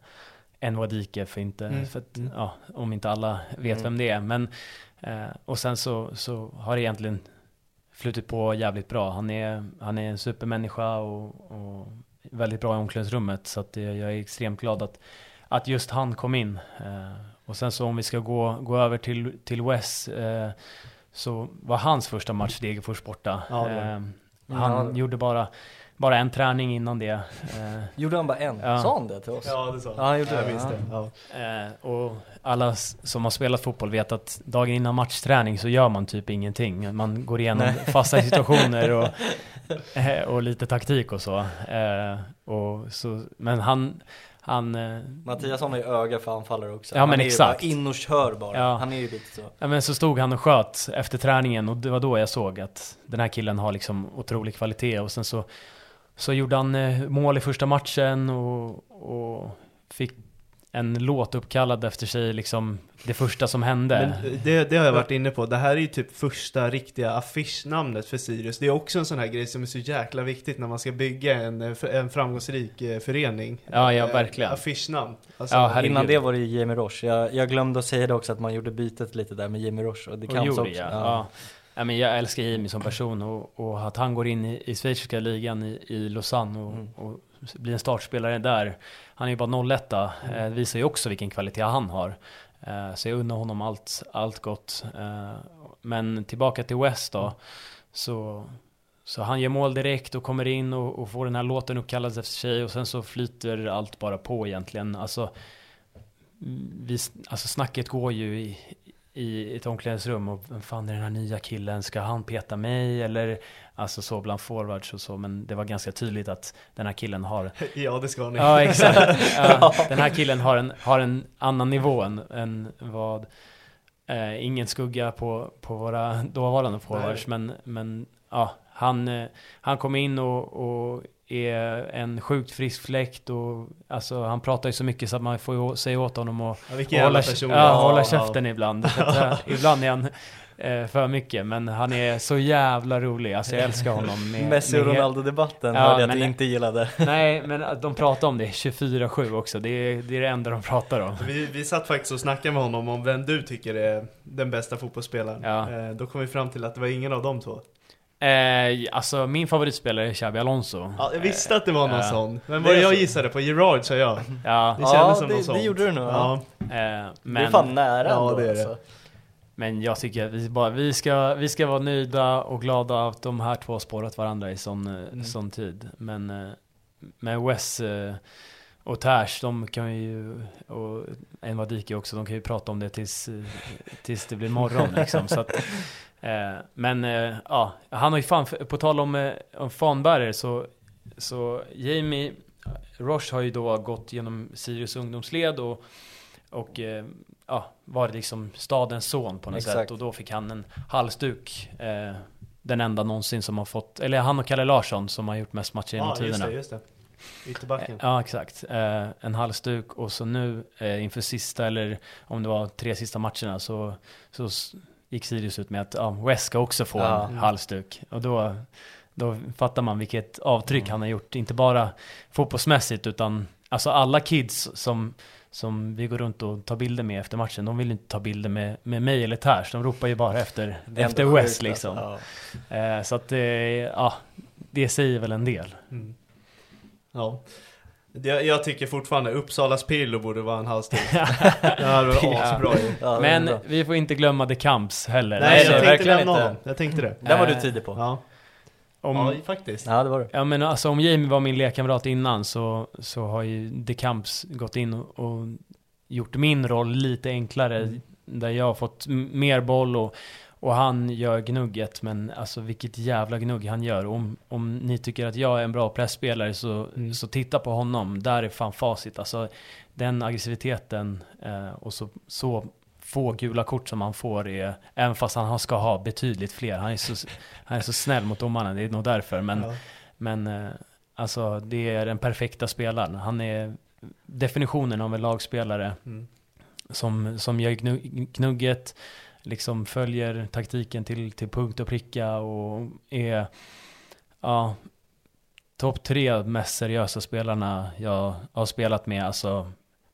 en Wadike för inte,
Mm.
för att,
Mm.
ja, om inte alla vet
Mm.
vem det är. Men, eh, och sen så, så har det egentligen flutit på jävligt bra. Han är, han är en supermänniska och, och väldigt bra i omklädningsrummet. Så att jag är extremt glad att, att just han kom in. Eh, och sen så om vi ska gå, gå över till, till Wes eh, så var hans första match Degerfors borta.
Ja.
Eh, han
Ja.
gjorde bara, bara en träning innan det. Eh,
Gjorde han bara en?
Ja.
Sa han det till oss?
Ja, det sa
Ja, han gjorde
jag
det. Ja.
det. Ja.
Eh, och alla som har spelat fotboll vet att dagen innan matchträning så gör man typ ingenting. Man går igenom
Nej.
fasta situationer och, eh, och lite taktik och så. Eh, och så men han, han
Mattiasson har ju öga för anfallare också.
Ja,
han
men
är
exakt.
ju bara in och kör bara.
Ja.
Han är ju lite så.
Ja men så stod han och sköt efter träningen och det var då jag såg att den här killen har liksom otrolig kvalitet och sen så Så gjorde han eh, mål i första matchen och, och fick en låt uppkallad efter sig liksom det första som hände.
Men det, det har jag varit inne på, det här är ju typ första riktiga affischnamnet för Sirius. Det är också en sån här grej som är så jäkla viktigt när man ska bygga en, eh, en framgångsrik eh, förening.
Ja, ja,
Eh,
verkligen.
Affischnamn. Alltså,
Ja.
Innan det var det ju Jamie Roche. Jag, jag glömde att säga det också att man gjorde bytet lite där med Jamie Roche och det
Och
kan
gjorde
också.
jag. Ja. Ja, men jag älskar Jimmy som person och, och att han går in i, i schweiziska ligan i, i Lausanne och,
Mm.
och blir en startspelare där. Han är ju bara 01 eh,
Mm.
visar ju också vilken kvalitet han har. Eh, så jag unnar honom allt, allt gott. Eh, men tillbaka till West då. Så, så han gör mål direkt och kommer in och, och får den här låten uppkallad efter sig och sen så flyter allt bara på egentligen. Alltså, vi, alltså snacket går ju i, i ett omklädningsrum och vem fan är den här nya killen? Ska han peta mig? Eller alltså så bland forwards och så. Men det var ganska tydligt att den här killen har
Ja, det ska ni.
Ja, exakt. Ja, den här killen har en, har en annan nivå än, än vad eh, ingen skugga på, på våra dåvarande forwards. Men, men ja, han, eh, han kom in och, och är en sjukt frisk fläkt och alltså han pratar ju så mycket så att man får ju säga åt honom och,
Ja,
hålla, ja,
Ja,
hålla
ja.
käften ibland. Så att, eh, ibland är han eh, för mycket, men han är så jävla rolig. Alltså jag älskar honom. Med,
Messi och Ronaldo-debatten
Ja,
hörde jag att du inte gillade.
Nej, men att de pratar om det 24-7 också. Det är, det är det enda de pratar om.
Vi, vi satt faktiskt och snackade med honom om vem du tycker är den bästa fotbollsspelaren.
Ja.
Eh, Då kom vi fram till att det var ingen av de två.
Eh, alltså min favoritspelare är Xabi Alonso.
Ja, jag visste att det var någon
Ja.
sån. Men vad jag
så.
gissade på, Gerard sa jag.
Ja,
Det
Ja,
kändes som
det-
något
det gjorde du nog, ja.
eh,
det är
men,
fan nära
Ja,
ändå,
det är det.
alltså.
men jag tycker att vi, bara, vi, ska, vi ska vara nöjda och glada att de här två har spårat varandra i sån, eh,
Mm.
sån tid. Men eh, med Wes eh, och Tash, de kan ju, och Envadiki också, de kan ju prata om det tills, eh, tills det blir morgon liksom. Så att, eh, men eh, ja, han har ju fan, på tal om, eh, om fanbärare så, så Jamie Roche har ju då gått genom Sirius ungdomsled och, och eh, ja, varit liksom stadens son på något
Exakt.
sätt. Och då fick han en halsduk. Eh, den enda någonsin som har fått, eller han och Kalle Larsson som har gjort mest matcher genom
Ja, just
tiderna.
det, just det. Ytterbacken.
Ja, exakt. Eh, en halsduk och så nu eh, inför sista, eller om det var tre sista matcherna, så, så gick Sirius ut med att ja, West ska också få
Ja.
en halsduk. Och då, då fattar man vilket avtryck han har gjort, inte bara fotbollsmässigt, utan alltså alla kids som, som vi går runt och tar bilder med efter matchen, de vill inte ta bilder med, med mig eller Ters, de ropar ju bara efter, efter West
sjukt,
liksom.
alltså.
Eh, så att, eh, ja, det säger väl en del.
Mm. Ja. Jag, jag tycker fortfarande Uppsalas Pirlo borde vara en halsduk. det hade varit
Ja.
asbra.
Ja, det
Men
bra.
vi får inte glömma The Camps heller.
Nej,
nej,
jag tänkte
verkligen inte.
honom. Jag tänkte det.
Den var du
Eh,
tidig på.
Ja,
Om,
ja
ja,
faktiskt.
Ja, det var du.
men alltså om Jamie var min lekkamrat innan så, så har ju The Camps gått in och, och gjort min roll lite enklare.
Mm.
Där jag har fått mer boll och, och han gör gnugget. Men alltså vilket jävla gnugg han gör. Om, om ni tycker att jag är en bra pressspelare så,
Mm.
så titta på honom. Där är fan facit. Alltså den aggressiviteten eh, och så, så få gula kort som han får är, även fast han ska ha betydligt fler. Han är så, han är så snäll mot domarna, det är nog därför. Men,
Ja.
men eh, alltså det är den perfekta spelaren. Han är definitionen av en lagspelare
Mm.
som, som gör gnu- gnugget, liksom följer taktiken till, till punkt och pricka och är ja, topp tre mest seriösa spelarna jag har spelat med. Alltså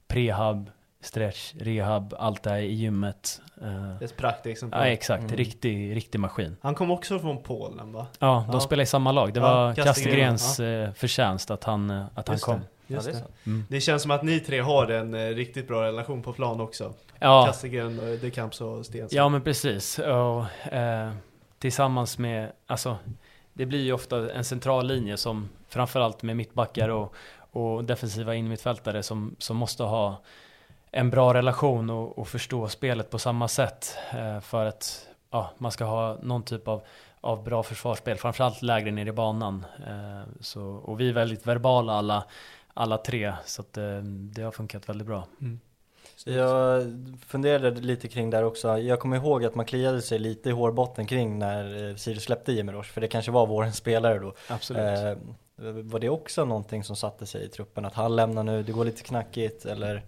prehab, stretch, rehab, allt det här i gymmet. Eh,
Det är ett praktexempel.
ja, exakt.
Mm.
Riktig, riktig maskin.
Han kom också från Polen va?
Ja, de
Ja.
spelar i samma lag. Det
Ja,
var
Kastegren,
Kastegrens eh, förtjänst att han, eh, att han kom.
det. Just
Ja, det.
Mm.
det känns som att ni tre har en eh, riktigt bra relation på plan också.
Ja,
Kastegren, eh, De Camps och Stensson.
ja, men precis. Och, eh, tillsammans med, alltså, det blir ju ofta en central linje som framförallt med mittbackar och, och defensiva innermittfältare som, som måste ha en bra relation och, och förstå spelet på samma sätt eh, för att ja, man ska ha någon typ av, av bra försvarsspel, framförallt lägre ner i banan. Eh, så, och vi är väldigt verbala alla, alla tre, så att, eh, det har funkat väldigt bra.
Jag funderade lite kring där också. Jag kommer ihåg att man kliade sig lite i hårbotten kring när eh, Sirius släppte Jimmy Roche, för det kanske var vårens spelare då.
Absolut.
Eh, var det också någonting som satte sig i truppen? Att han lämnar nu, det går lite knackigt eller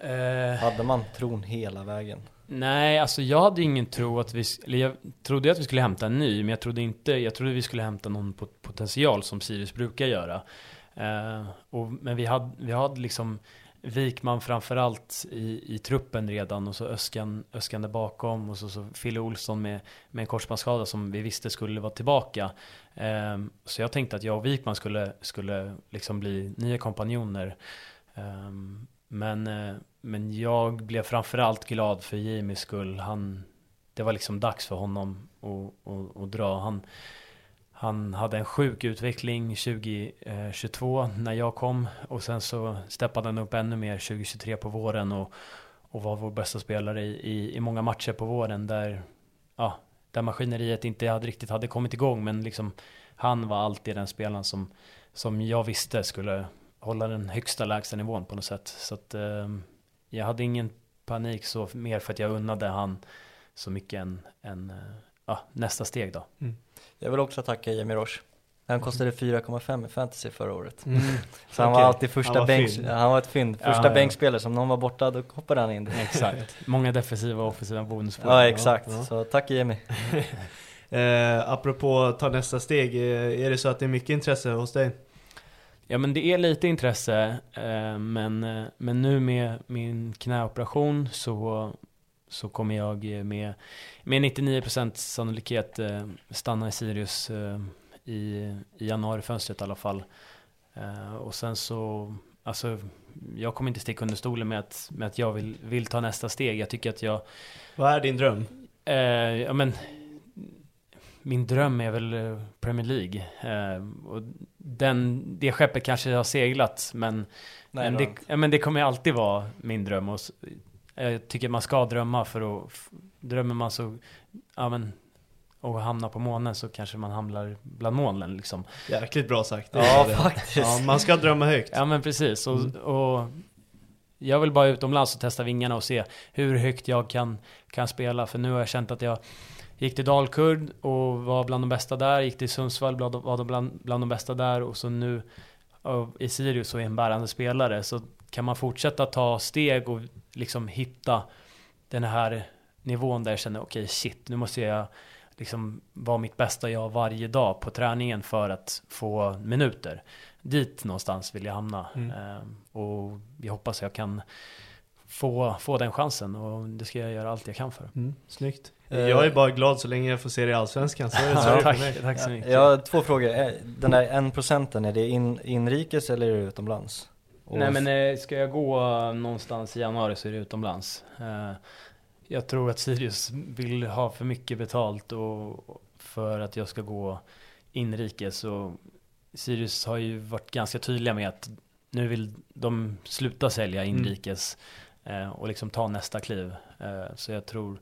Eh,
hade man tron hela vägen?
Nej, alltså jag hade ingen tro att vi, eller jag trodde att vi skulle hämta en ny, men jag trodde inte, jag trodde vi skulle hämta någon pot- potential som Sirius brukar göra. Eh, och, men vi hade, vi hade liksom Wikman framförallt i, i truppen redan och så Öskan, Öskan där bakom och så, så Fille Olsson med, med en korsbandsskada som vi visste skulle vara tillbaka. Eh, så jag tänkte att jag och Wikman skulle, skulle liksom bli nya kompanjoner. Eh, men, eh, men jag blev framförallt glad för Jimmys skull. Han, det var liksom dags för honom att, att, att dra. Han, han hade en sjuk utveckling 2022 eh, när jag kom och sen så steppade han upp ännu mer 2023 på våren och, och var vår bästa spelare i, i, i många matcher på våren där, ja, där maskineriet inte hade, riktigt hade kommit igång men liksom han var alltid den spelaren som, som jag visste skulle hålla den högsta lägsta nivån på något sätt. Så att eh, jag hade ingen panik så mer för att jag unnade han så mycket än, än eh, ja, nästa steg då.
Jag vill också tacka Jimmy Roche. Han kostade 4,5 i fantasy förra året.
Mm.
Så han var alltid första
Han var
bänk,
fynd.
han var ett fynd. Första
ja.
bänkspelare, som någon var borta då hoppade han in.
Exakt. Många defensiva och offensiva bonuspoäng.
Ja exakt,
Ja.
så tack Jimmy.
Eh, apropå ta nästa steg, eh, är det så att det är mycket intresse hos dig?
Ja men det är lite intresse, eh, men, eh, men nu med min knäoperation så, så kommer jag eh, med, med 99% sannolikhet eh, stanna i Sirius eh, i, i januarifönstret i alla fall. Eh, och sen så, alltså jag kommer inte sticka under stolen med att, med att jag vill, vill ta nästa steg. Jag tycker att jag,
Vad är din dröm?
Ja men min dröm är väl Premier League. Och den, det skeppet kanske har seglat men, men, det, ja, men det kommer alltid vara min dröm. Och jag tycker man ska drömma för att, drömmer man så, ja men, och hamna på månen så kanske man hamnar bland molnen liksom.
Jäkligt bra sagt.
Ja faktiskt.
Ja, man ska drömma högt.
Ja men precis. Och,
Mm.
och jag vill bara utomlands och testa vingarna och se hur högt jag kan, kan spela. För nu har jag känt att jag gick till Dalkurd och var bland de bästa där. Gick till Sundsvall, bland, var bland, bland de bästa där. Och så nu och i Sirius så är en bärande spelare. Så kan man fortsätta ta steg och liksom hitta den här nivån där jag känner okej shit, nu måste jag liksom vara mitt bästa jag varje dag på träningen för att få minuter. Dit någonstans vill jag hamna.
Mm.
Ehm, och jag hoppas jag kan få, få den chansen och det ska jag göra allt jag kan för.
Mm, snyggt.
Eh,
Jag är bara glad så länge jag får se det i Allsvenskan. Så är det, det
tack, tack så mycket.
Jag har två frågor. Eh, Den där en procenten, är det in, inrikes eller är det utomlands? Och-
Nej men eh, ska jag gå eh, någonstans i januari så är det utomlands. Eh, Jag tror att Sirius vill ha för mycket betalt och för att jag ska gå inrikes. Och Sirius har ju varit ganska tydliga med att nu vill de sluta sälja inrikes eh, och liksom ta nästa kliv. Så jag tror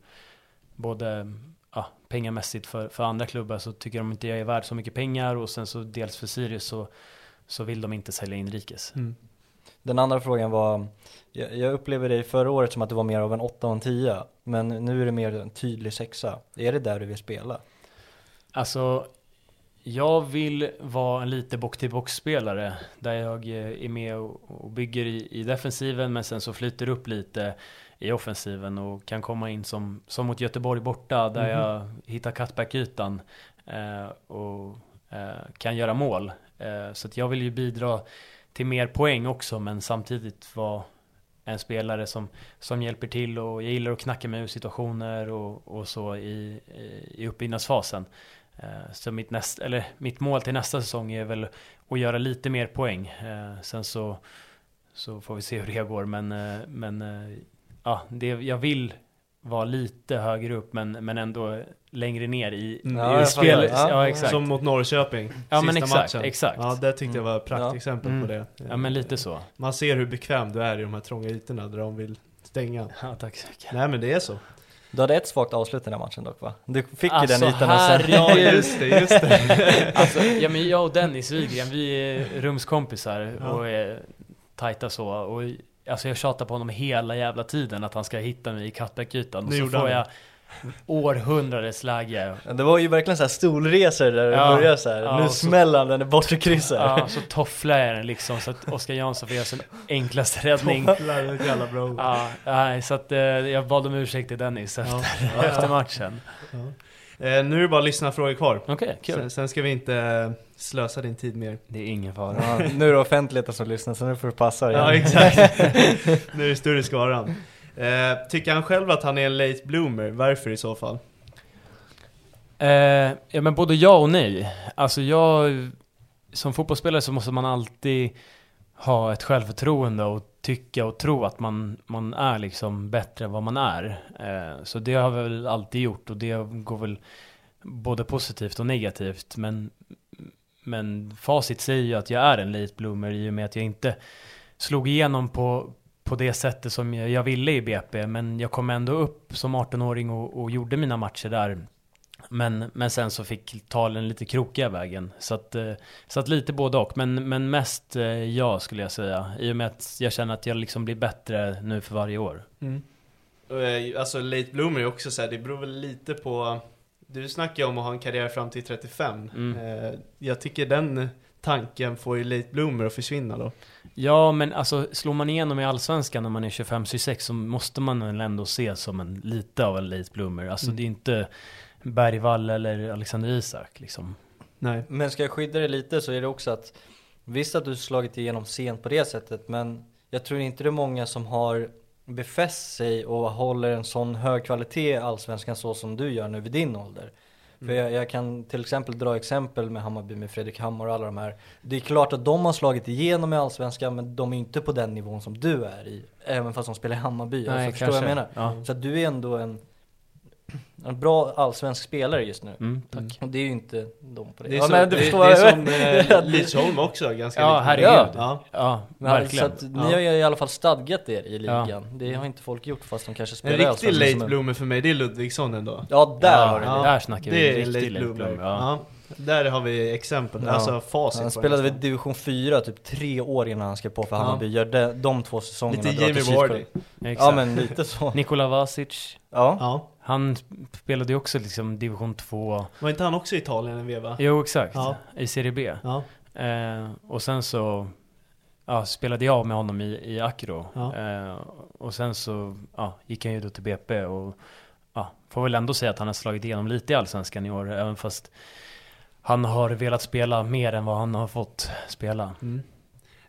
både ja, pengamässigt för, för andra klubbar så tycker de inte jag är värd så mycket pengar och sen så dels för Sirius så, så vill de inte sälja inrikes.
Mm.
Den andra frågan var, jag, jag upplever dig förra året som att du var mer av en 8 och en 10 Men nu är det mer en tydlig sexa. Är det där du vill spela?
Alltså, jag vill vara en lite box-till-box-spelare där jag eh, är med och bygger i, i defensiven men sen så flyter upp lite i offensiven och kan komma in som, som mot Göteborg borta där
Mhm.
jag hittar cutback-ytan eh, och eh, kan göra mål. Eh, så att jag vill ju bidra till mer poäng också men samtidigt vara en spelare som, som hjälper till och jag gillar att knacka mig ur situationer och, och så i, i, uppbyggnadsfasen. Eh, så mitt, näst, eller mitt mål till nästa säsong är väl att göra lite mer poäng. Eh, sen så, så får vi se hur det går. Men, eh, men ja, det, jag vill vara lite högre upp men, men ändå längre ner i,
Mm.
Ja,
i spel.
Ja,
Ja, exakt.
Som mot Norrköping,
Ja,
sista
men exakt,
matchen.
exakt.
Ja, det tyckte jag var ett
Mm.
praktexempel
Mm.
på det.
Ja men lite så.
Man ser hur bekväm du är i de här trånga ytorna där de vill stänga.
Ja, tack så mycket.
Nej men det är så.
Du hade ett svagt avslut i den här matchen dock va? Du fick
Alltså,
ju den ytan och sen...
Ja just det, just det.
Alltså, ja men jag och Dennis Wigren, vi är rumskompisar
Ja.
och är tajta så. Och alltså jag tjatar på honom hela jävla tiden att han ska hitta mig i cutback-ytan. Och
Nu
så får
han
jag århundradets läge.
Det var ju verkligen så här stolresor där det
Ja.
började så här.
Ja,
nu smäller han den i bortre krysset.
Ja, så tofflar jag den liksom så att Oskar Jansson får göra sin enklaste räddning.
Tofflar, jävla bra.
Ja, nej, så att eh, jag bad om ursäkt till Dennis efter,
Ja.
efter matchen.
Eh, nu är det bara lyssna frågor kvar.
Okej, kul.
Sen, sen ska vi inte eh, slösa din tid mer.
Det är ingen fara.
Ja, nu är det offentligheten som lyssnar så nu får du passa dig.
Ja exakt. nu är det större skaran. Eh, tycker han själv att han är en late bloomer? Varför i så fall?
Eh, ja men både ja och nej. Alltså jag, som fotbollsspelare så måste man alltid ha ett självförtroende och tycka och tro att man, man är liksom bättre än vad man är. Eh, så det har vi väl alltid gjort och det går väl både positivt och negativt. Men, men facit säger ju att jag är en late bloomer i och med att jag inte slog igenom på, på det sättet som jag, jag ville i BP. Men jag kom ändå upp som 18-åring och, och gjorde mina matcher där. Men, men sen så fick talen lite krokiga vägen. Så att, eh, så att lite både och. Men, men mest eh, ja skulle jag säga. I och med att jag känner att jag liksom blir bättre nu för varje år.
Eh, Alltså late bloomer är också så här, det beror väl lite på Du snackar ju om att ha en karriär fram till 35.
Mm.
Jag tycker den tanken får ju late bloomer att försvinna då.
Ja, men alltså slår man igenom i Allsvenskan när man är 25-26 så måste man väl ändå se som en lite av en late bloomer. Alltså
Mm.
det är inte Bergvall eller Alexander Isak liksom.
Nej.
Men ska jag skydda dig lite så är det också att Visst att du slagit igenom sent på det sättet men jag tror inte det är många som har befäst sig och håller en sån hög kvalitet i Allsvenskan så som du gör nu vid din ålder. För jag, jag kan till exempel dra exempel med Hammarby med Fredrik Hammar och alla de här. Det är klart att de har slagit igenom i Allsvenskan men de är inte på den nivån som du är i. Även fast de spelar i Hammarby.
Nej,
alltså, förstår jag menar?
Ja.
Så att du är ändå en, en bra allsvensk spelare just nu.
Mm, tack.
Och det är ju inte de på det.
Det är,
ja,
som,
men du
det,
förstår
det är som eh, Lidsholm också, ganska
Ja, herregud.
Ja.
Ja,
Men
verkligen.
Så att ni har ju i alla fall stadgat er i ligan.
Ja.
Det har inte folk gjort fast de kanske
En
spelar i
riktig late
en-
bloomer för mig, det är Ludvigsson ändå.
Ja, där har du
Ja,
det.
där snackar vi
Det är
riktig
late
late
bloomer. Ja. Där har vi exempel,
Ja.
alltså facit
Han spelade vid division 4 typ tre år innan han skrev på för
Ja.
Hammarby. Gör de, de två säsongerna
Lite Jamie. Vardy.
Ja men lite så.
Nikola Vasic,
Ja.
Ja.
han spelade ju också liksom division 2.
Var inte han också i Italien en veva?
Jo, exakt.
Ja.
I Serie B.
Ja.
Eh, och sen så ja, spelade jag med honom i, i Acro.
Ja.
Eh, och sen så ja, gick han ju då till BP och ja, får väl ändå säga att han har slagit igenom lite i Allsvenskan i år. Även fast han har velat spela mer än vad han har fått spela.
Mm.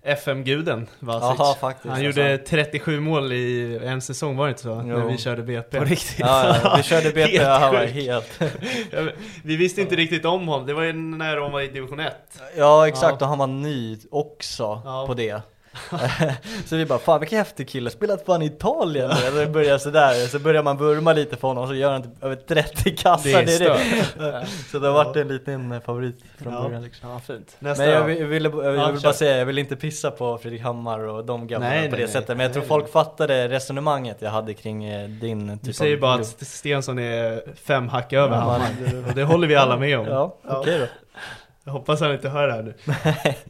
FM-guden Vasic.
Jaha, faktiskt,
Han
alltså.
gjorde 37 mål i en säsong, var det inte så?
Jo.
När vi körde BP.
På riktigt.
Ja, ja, vi körde BP,
Helt
han var helt...
Ja, vi visste inte riktigt om honom, det var ju när de var i division 1.
Ja exakt,
Ja.
och han var ny också
Ja.
på det. så vi bara, fan vilken häftig kille, spelat fan i Italien nu. Det börjar sådär, så börjar man vurma lite för honom och så gör han typ över 30 kassar.
Det är
det. Så det har varit en liten favorit från
Ja.
början liksom.
Ja, fint.
Nästa
Men jag vill, jag ville, jag
Ja,
vill
kör.
bara säga, jag vill inte pissa på Fredrik Hammar och de grabbarna
Nej,
på det
nej.
sättet. Men jag tror
Nej,
folk
nej.
fattade resonemanget jag hade kring eh, din typ
Du säger
av
bara
klubb.
att Stensson är fem hack över
Ja,
Hammar. Och det håller vi alla med om.
Ja, okej då.
Jag hoppas han inte hör det här nu.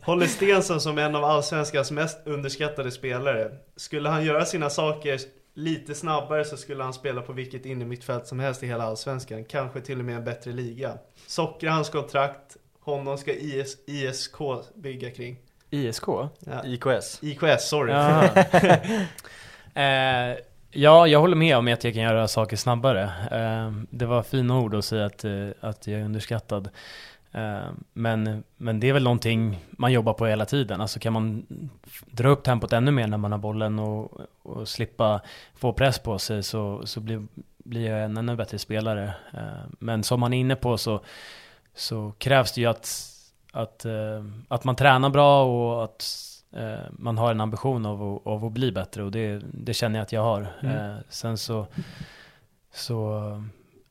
Håller Stensson som en av Allsvenskans mest underskattade spelare. Skulle han göra sina saker lite snabbare så skulle han spela på vilket innermittfält som helst i hela Allsvenskan. Kanske till och med en bättre liga. Sockrar hans kontrakt, honom ska IS, ISK bygga kring.
ISK?
Ja.
IKS.
IKS, sorry.
Eh, ja, jag håller med om att jag kan göra saker snabbare. Eh, det var fina ord att säga att, eh, att jag är underskattad. Eh, men, men det är väl någonting man jobbar på hela tiden. Alltså kan man dra upp tempot ännu mer när man har bollen och, och slippa få press på sig så, så blir, blir jag en ännu bättre spelare. Eh, men som man är inne på så, så krävs det ju att, att, eh, att man tränar bra och att man har en ambition av att, av att bli bättre och det, det känner jag att jag har.
Mm.
Sen så, så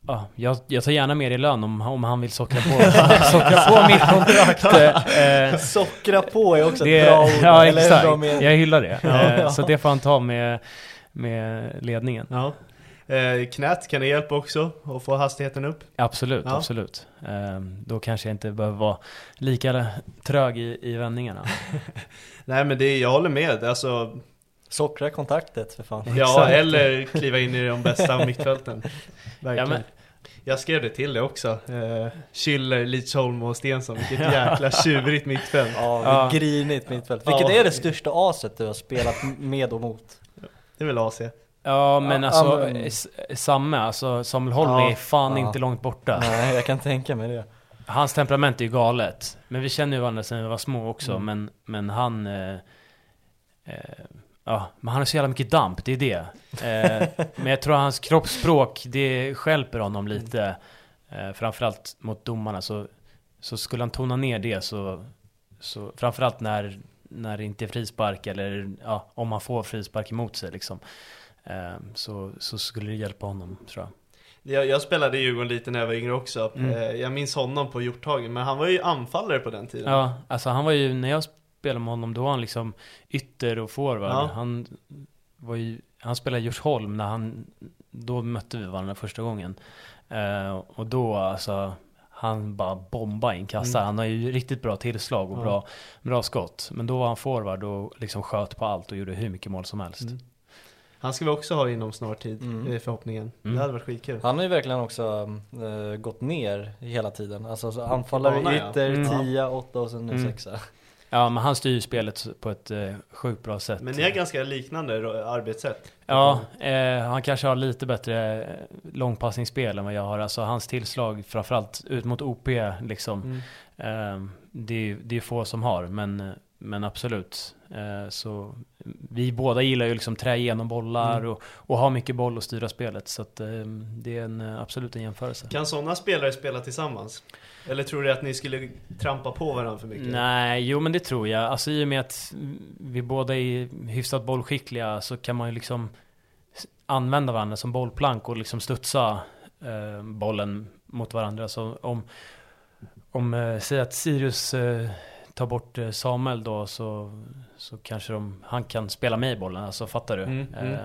ja, jag, jag tar gärna mer i lön om, om han vill sockra på, sockra på mitt kontrakt. Eh,
Sockra på är också
det,
ett bra ord.
Ja exakt,
bra mening.
jag hyllar det.
Ja.
Eh, så det får han ta med, med ledningen.
Ja. Eh, knät, kan det hjälpa också att få hastigheten upp?
Absolut,
Ja.
absolut. Eh, då kanske jag inte behöver vara lika trög i, i vändningarna.
Nej men det, jag håller med. Alltså,
Sockra kontaktet för fan.
ja,
Exakt.
eller kliva in i de bästa mittfälten. Verkligen.
Ja, men-
Jag skrev det till det också. Eh, Schüller, Lidsholm och Stensson. Vilket jäkla tjurigt mittfält.
Ja,
Ja.
grinigt mittfält. Vilket
Ja.
är det största aset du har spelat med och mot?
Det är väl AC.
Ja men
Ja,
alltså,
men-
s- samma, alltså Samuel Holm
Ja.
är fan
Ja.
inte långt borta.
Nej, jag kan tänka mig det.
Hans temperament är ju galet. Men vi känner ju varandra sedan vi var små också.
Mm.
Men, men han... Eh, eh, ja, men han har så jävla mycket damp, det är det. Eh, men jag tror hans kroppsspråk, det skälper honom lite. Eh, framförallt mot domarna. Så, så skulle han tona ner det så... så framförallt när, när det inte är frispark eller ja, om man får frispark emot sig liksom. Eh, så, så skulle det hjälpa honom, tror jag.
Jag, jag spelade i Djurgården lite när jag var yngre också.
Mm.
Eh, jag minns honom på Hjorthagen. Men han var ju anfallare på den tiden.
Ja, alltså han var ju, när jag spelade med honom, då var han liksom ytter och forward.
Ja.
Han var ju, han spelade i Djursholm när han, då mötte vi varandra första gången. Eh, och då alltså, han bara bombade in kassar.
Mm.
Han har ju riktigt bra tillslag och
Ja.
bra, bra skott. Men då var han forward och liksom sköt på allt och gjorde hur mycket mål som helst.
Mm. Han ska vi också ha inom snar tid,
Mm.
är förhoppningen.
Mm.
Det hade varit skitkul.
Han har ju verkligen också äh, gått ner hela tiden. Alltså så anfallare,
Bana, ja.
ytter,
Mm.
tia, åtta och sen nu
Mm.
sexa.
Ja, men han styr ju spelet på ett eh, sjukt bra sätt.
Men ni har ganska liknande arbetssätt.
Ja, eh, han kanske har lite bättre eh, långpassningsspel än vad jag har. Alltså hans tillslag, framförallt ut mot OP, liksom.
Mm.
Eh, det, är- det är få som har, men, men absolut. Eh, så vi båda gillar ju liksom trä igenom bollar
Mm.
och, och ha mycket boll och styra spelet. Så att, eh, det är en, absolut en jämförelse.
Kan sådana spelare spela tillsammans? Eller tror du att ni skulle trampa på varandra för mycket?
Nej, jo men det tror jag. Alltså i och med att vi båda är hyfsat bollskickliga så kan man ju liksom använda varandra som bollplank och liksom studsa eh, bollen mot varandra. Så om, om eh, säg att Sirius eh, tar bort eh, Samuel då så, så kanske de, han kan spela med i bollen, alltså fattar du?
Mm, mm.
Eh,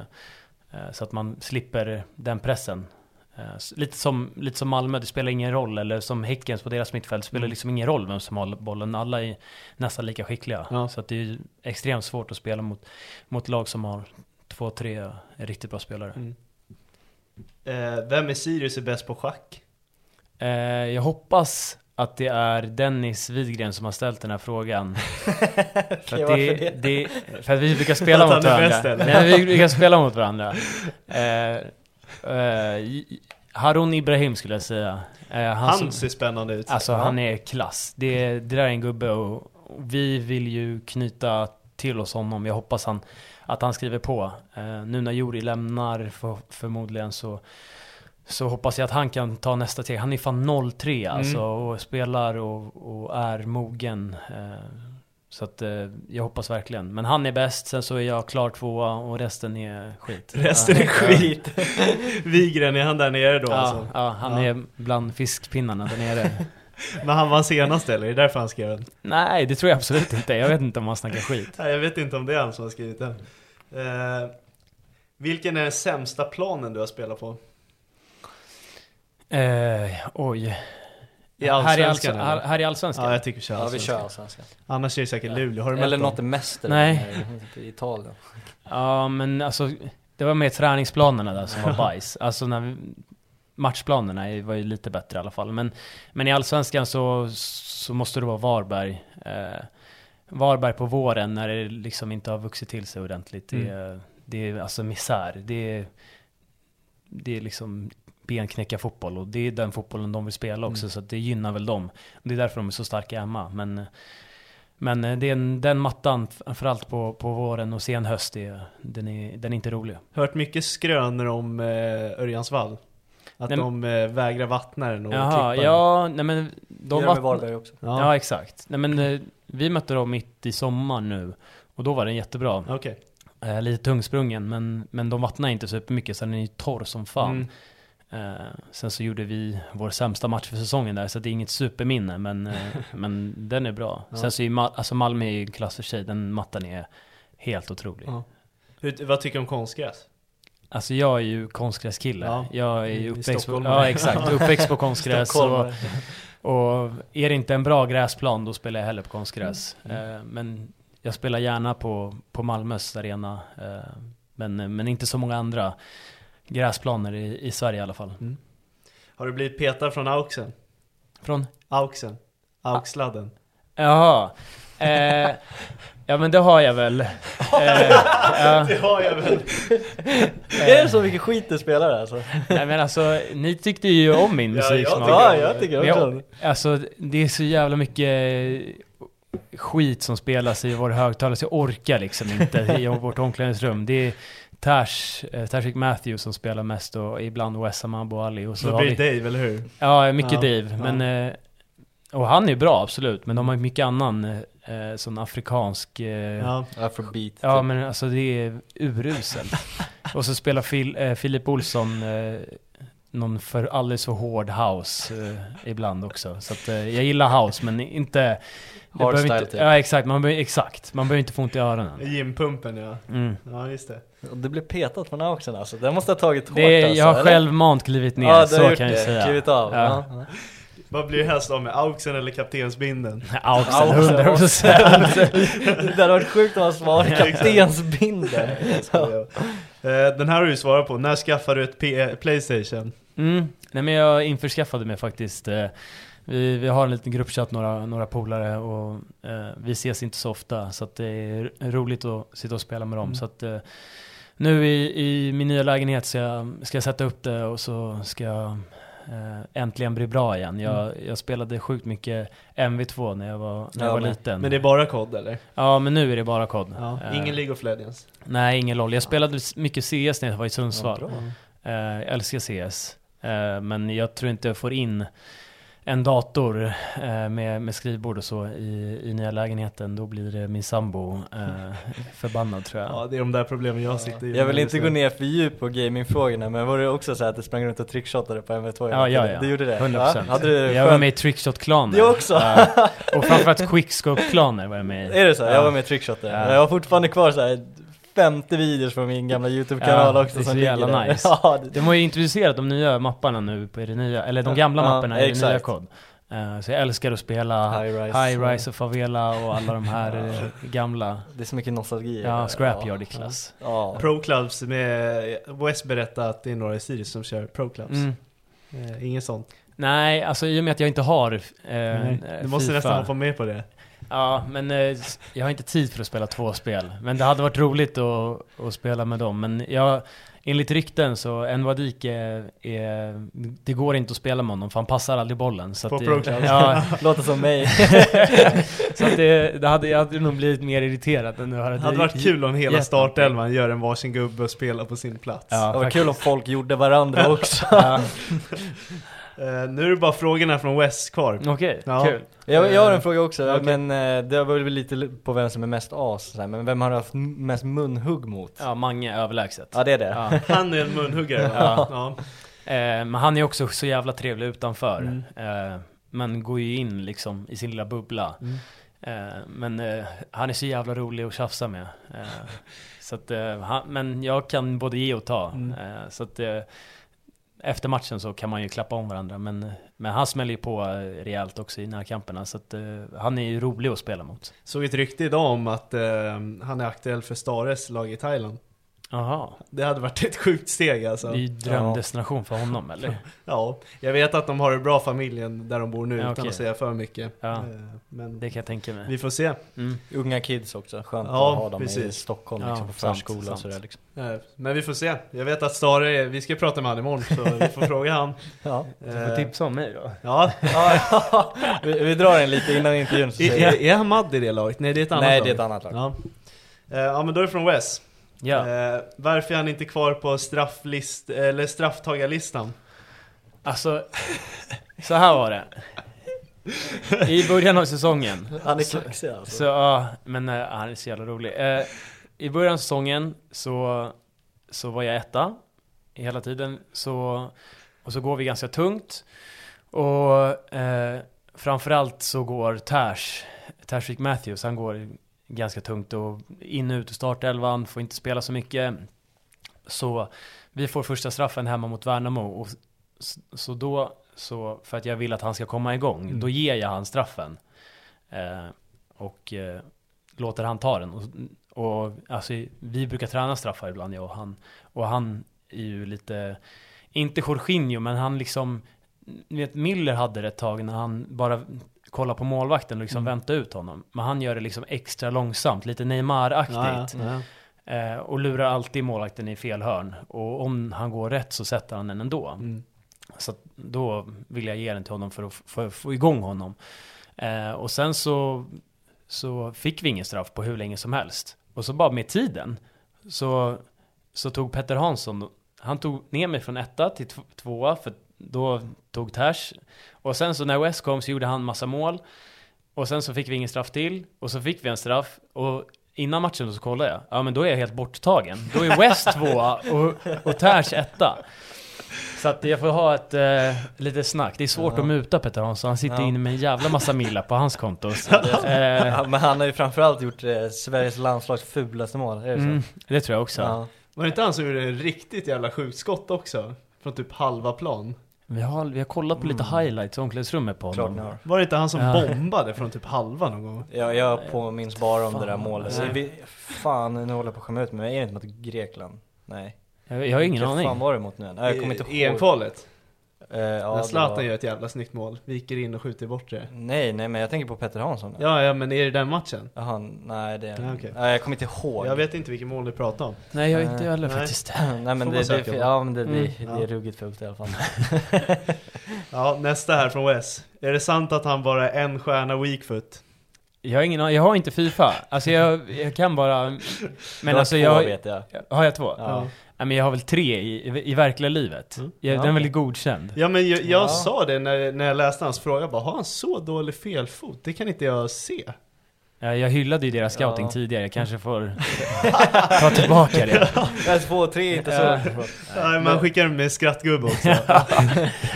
eh, så att man slipper den pressen. Eh, Lite som, lite som Malmö, det spelar ingen roll. Eller som Häckens på deras mittfält, det spelar
Mm.
liksom ingen roll vem som har bollen. Alla är nästan lika skickliga.
Ja.
Så det är extremt svårt att spela mot, mot lag som har två, tre riktigt bra spelare.
Mm. Eh, vem i Sirius är bäst på schack?
Eh, jag hoppas att det är Dennis Widgren som har ställt den här frågan. för, att det,
det?
det, för att vi brukar spela mot varandra. Nej, vi brukar spela mot varandra. Eh, Harun Ibrahim skulle jag säga. Eh, han
Han ser spännande ut.
Alltså han är klass. Det, det där är en gubbe och, vi vill ju knyta till oss honom. Jag hoppas han, att han skriver på. Eh, nu när Juri lämnar för, förmodligen så, så hoppas jag att han kan ta nästa steg. Han är fan 03 alltså och spelar och, och är mogen. Eh, så att eh, jag hoppas verkligen. Men han är bäst, sen så är jag klar tvåa och resten är skit.
Resten är skit. Wigren, är han där nere då
Ja,
alltså?
ja, han
Ja.
är bland fiskpinnarna där nere.
Men han var senast eller? Är det därför han skrev den?
Nej, det tror jag absolut inte. Jag vet inte om han snackar skit.
Nej, jag vet inte om det är han som har skrivit den. Eh, vilken är den sämsta planen du har spelat på?
Eh, oj.
I
här, i
Allsvenskan,
allsven- här, här i Allsvenskan?
Ja, jag tycker vi kör
Ja vi
allsvenskan.
kör allsvenskan.
Annars är det säkert Luleå. Har du
Eller något mäster
Nej.
i Italien.
Ja, men alltså det var mer träningsplanerna där som var bajs. Alltså när vi, matchplanerna är- var ju lite bättre i alla fall. Men, men i Allsvenskan så, så måste det vara Varberg. Eh, Varberg på våren när det liksom inte har vuxit till sig ordentligt. Det, är- det är alltså misär. Det är, det är liksom benknäcka fotboll och det är den fotbollen de vill spela också. Så att det gynnar väl dem. Det är därför de är så starka hemma. Men, men eh, det är en, den mattan, framförallt på, på våren och sen höst, det, den, är, den är inte rolig.
Hört mycket skrönor om eh, Örjansvall. Att
Nej,
de eh, vägrar vattna den och
Jaha,
klippa den.
ja, nej men de
De gör
var...
med Varberg också.
Ja.
Ja,
exakt. Nej men eh, vi mötte dem mitt i sommaren nu och då var den jättebra.
okej.
Eh, lite tungsprungen men, men de vattnar inte supermycket så den är ju torr som fan.
Mm.
Eh, sen så gjorde vi vår sämsta match för säsongen där så det är inget superminne men, eh, men den är bra.
Ja.
Sen så är Ma- alltså Malmö är ju en klass för sig, den mattan är helt otrolig.
Ja. Hur, vad tycker du om konstgräs?
Alltså jag är ju konstgräskille.
Ja.
Jag är ju uppväxt på, ja, exakt, uppväxt på konstgräs. och, och är det inte en bra gräsplan då spelar jag hellre på konstgräs.
Mm.
Eh, men jag spelar gärna på, på Malmös arena. Eh, men, men inte så många andra gräsplaner i, i Sverige i alla fall.
Har du blivit petad från Auxen?
Från?
Auxen? Auxladden?
Jaha. Eh, ja men det har jag väl. Eh, ja,
Det har jag väl.
Är det så mycket skit du spelar alltså?
nej men alltså, ni tyckte ju om min
Ja, jag
musiksmak.
Ja, jag tycker också
jag, alltså det är så jävla mycket skit som spelas i vår högtalare så jag orkar liksom inte i vårt omklädningsrum. Det är Tash, eh, Tashik Matthews som spelar mest och ibland Wessam Abu Ali och så har
blir
vi,
det Dave, eller hur?
Ja, mycket
Ja,
Dave. Men, eh, och han är bra absolut, men de har ju mycket annan eh, sån afrikansk eh,
Ja.
Afrobeat.
Ja
typ.
men alltså det är uruselt. och så spelar Phil, eh, Filip Olsson eh, någon för alldeles för hård house eh, ibland också. Så att, eh, jag gillar house men inte... det
Hardstyle
inte,
typ.
Ja exakt, man behöver, exakt. Man behöver inte få ont i öronen.
Gympumpen ja.
Mm.
Ja, just det.
Och Du blev petad från Auxen alltså, det måste ha tagit hårt
Det,
alltså,
jag har
eller?
självmant klivit ner,
Ja,
så kan jag
det.
säga.
Klivit av.
Ja.
Ja.
Vad blir det helst av med? Auxen eller kaptensbinden?
Auxen,
Auxen,
100 procent.
Det hade varit sjukt om han svarade kaptensbinden.
Jag. Eh, Den här har du ju svarat på. När skaffar du ett P- Playstation?
Mm. Nej men jag införskaffade mig faktiskt eh, vi, vi har en liten gruppchatt, några, några polare och eh, vi ses inte så ofta så det är roligt att sitta och spela med dem.
Mm.
Så att, eh, nu i, i min nya lägenhet så jag, ska jag sätta upp det och så ska jag eh, äntligen bli bra igen. Jag,
Mm.
jag spelade sjukt mycket MV2 när jag var, när
Ja,
jag var
men-
liten.
Men det är bara kod eller?
Ja men nu är det bara kod.
Ja.
Eh,
Ingen League of Legends?
Nej, ingen LOL. Jag spelade mycket CS när jag var i Sundsvall.
Ja.
Eh, jag älskar CS. Eh, men jag tror inte jag får in en dator eh, med, med skrivbord och så i, i nya lägenheten. Då blir det min sambo eh, förbannad tror jag.
Ja, det är de där problemen jag sitter i.
Jag vill inte gå ner för djupt på gamingfrågorna men var det också så att du sprang runt och trickshottade på MV2?
Ja, ja, ja.
Du gjorde det?
100%.
Ja, hade du
jag var med i Trickshot-klaner.
Det också?
Och framförallt Quickscope-klaner var jag med i.
Är det så?
Ja.
Jag var med i trickshotter.
Ja.
Jag har fortfarande kvar så här 50 videos från min gamla YouTube-kanal
Ja,
också
det är så
som ligger
jävla
där.
nice.
Ja, det-
De har ju introducerat de nya mapparna nu på det nya, eller de gamla
Ja,
mapparna i det nya kod. Eh, så jag älskar att spela
High Rise.
High Rise och Favela och alla de här eh, gamla.
Det är så mycket nostalgi.
Ja, Scrapyard i klass.
Ja.
Pro Clubs med, West berättade att det är några i Sirius som kör Pro Clubs.
Mm.
Eh, inget sånt.
Nej, alltså i och med att jag inte har eh, eh,
du måste
FIFA.
nästan hoppa med på det.
Ja, men eh, jag har inte tid för att spela två spel. Men det hade varit roligt att, att spela med dem. Men jag, enligt rykten så, Envadik är, är, det går inte att spela med honom för han passar aldrig bollen. Så
På
att det. Ja,
Låter som mig.
så att det, det hade, jag hade nog blivit mer irriterad än nu.
Det hade varit kul om hela startelvan gör en varsin gubbe och spelar på sin plats.
Ja,
Det var
faktiskt.
kul om folk gjorde varandra också.
Ja,
Eh, nu är det bara frågorna från West kvar.
Okej,
Ja.
kul.
Jag, jag har en fråga också,
Okej.
men eh, det var väl lite på vem som är mest as, så här, men vem har du haft mest munhugg mot?
Ja, Mange överlägset.
Ja det är det.
Ja.
Han är en munhuggare?
Ja.
ja.
Eh, men han är också så jävla trevlig utanför.
Mm.
Eh, men går ju in liksom i sin lilla bubbla.
Mm.
Eh, men eh, han är så jävla rolig att tjafsa med. Eh, så att, eh, han, men jag kan både ge och ta.
Mm.
Eh, så att eh, efter matchen så kan man ju klappa om varandra. Men, men han smäller ju på eh, rejält också i närkamperna. Så att eh, han är ju rolig att spela mot.
Såg ett rykte idag om att eh, han är aktuell för Stares lag i Thailand.
Jaha.
Det hade varit ett sjukt steg alltså.
Det är ju drömdestination för honom eller?
Ja, jag vet att de har det bra familjen där de bor nu
Ja,
utan att säga för mycket.
Ja.
Eh, Men
Det kan jag tänka mig.
vi får se.
Mm.
Unga kids också, skönt
Ja,
att ha dem i
precis.
Stockholm
Ja,
liksom, på förskola och sådär liksom.
Eh, Men vi får se. Jag vet att Stare, är- vi ska prata med han imorgon så vi får fråga han.
Ja.
Du får tipsa om mig då.
Ja,
ja, vi, vi drar den lite innan intervjun så
är, är, är Hamad i det laget? Nej det är ett annat
Nej
lag.
det är ett annat lag.
Ja. Eh, ja men då är det från Wes.
Ja.
Eh, varför är han inte kvar på strafflist, eller strafftagarlistan?
Alltså, så här var det. I början av säsongen.
Han är
så,
kaxig alltså.
så ja, men eh, han är så jävla rolig. Eh, I början av säsongen så, så var jag etta hela tiden. Så, och så går vi ganska tungt. Och eh, framförallt så går Tash, Tashrik Matthews, han går ganska tungt och in och ut ur startelvan, får inte spela så mycket. Så vi får första straffen hemma mot Värnamo och så då, så för att jag vill att han ska komma igång,
Mm.
då ger jag han straffen. Eh, och eh, låter han ta den. Och, och alltså, vi brukar träna straffar ibland, jag och han. Och han är ju lite, inte Jorginho, men han liksom, ni vet Miller hade det ett tag när han bara kollade på målvakten och liksom
Mm.
väntade ut honom. Men han gör det liksom extra långsamt, lite Neymar-aktigt.
Ja, ja.
Eh, och lurar alltid målvakten i fel hörn. Och om han går rätt så sätter han den ändå.
Mm.
Så då vill jag ge den till honom för att, för att få igång honom. Eh, och sen så, så fick vi ingen straff på hur länge som helst. Och så bara med tiden så, så tog Petter Hansson, han tog ner mig från etta till tv- tvåa för då tog Tash. Och sen så när West kom så gjorde han massa mål. Och sen så fick vi ingen straff till. Och så fick vi en straff. Och innan matchen så kollade jag. Ja men då är jag helt borttagen. Då är West tvåa och, och Tash etta. Så att jag får ha ett eh, lite snack. Det är svårt
Ja.
att muta Petter Hansson. Han sitter
Ja.
inne med en jävla massa millar på hans konto. Så, eh,
Ja, men han har ju framförallt gjort eh, Sveriges landslags fulaste mål, är det så?
mm, det tror jag också.
Ja.
Var det inte han som gjorde en riktigt jävla sjukt skott också? Från typ halva plan.
Vi, har, vi har kollat på lite highlights i omklädningsrummet på
Klart
honom.
ni har.
Var det inte han som
Ja.
bombade från typ halva någon gång?
Jag, jag påminns bara om det där målet. Så
Nej.
vi, fan, nu håller jag på att skämma ut mig. Är det inte mot Grekland? Nej.
Jag, jag har ingen
Vilka
aning.
fan var det mot nu? Nej, jag kommer inte ihåg.
EM-kvalet.
Eh, ja,
När Zlatan
var-
gör ett jävla snyggt mål, viker in och skjuter bort det.
Nej, nej men jag tänker på Petter Hansson.
Ja, ja men är det den matchen?
Jaha, nej det...
Ja, okej.
Nej, jag kommer inte ihåg.
Jag vet inte vilket mål du pratar om.
Nej, jag är inte
Nej.
heller
Nej.
faktiskt.
nej men det, det, ja, men det,
Mm.
det, det är ruggigt fult i alla fall.
Ja, nästa här från Wes. Är det sant att han bara är en stjärna weakfoot?
Jag har ingen aning, jag har inte Fifa. Alltså jag, jag kan bara... Men
Du har
alltså
två,
jag...
vet jag.
Har jag två?
Ja.
Nej men jag har väl tre i, i, verkliga livet.
Mm.
Jag,
Ja,
den är väl
okej.
godkänd.
Ja men jag, jag
Ja.
sa det när, när jag läste hans fråga, bara, har han så dålig felfot? Det kan inte jag se.
Ja, jag hyllade ju deras scouting
Ja.
tidigare, jag kanske får ta tillbaka det.
Nej, två, tre inte
Ja.
så.
Ja, man skickar med skrattgubbe också.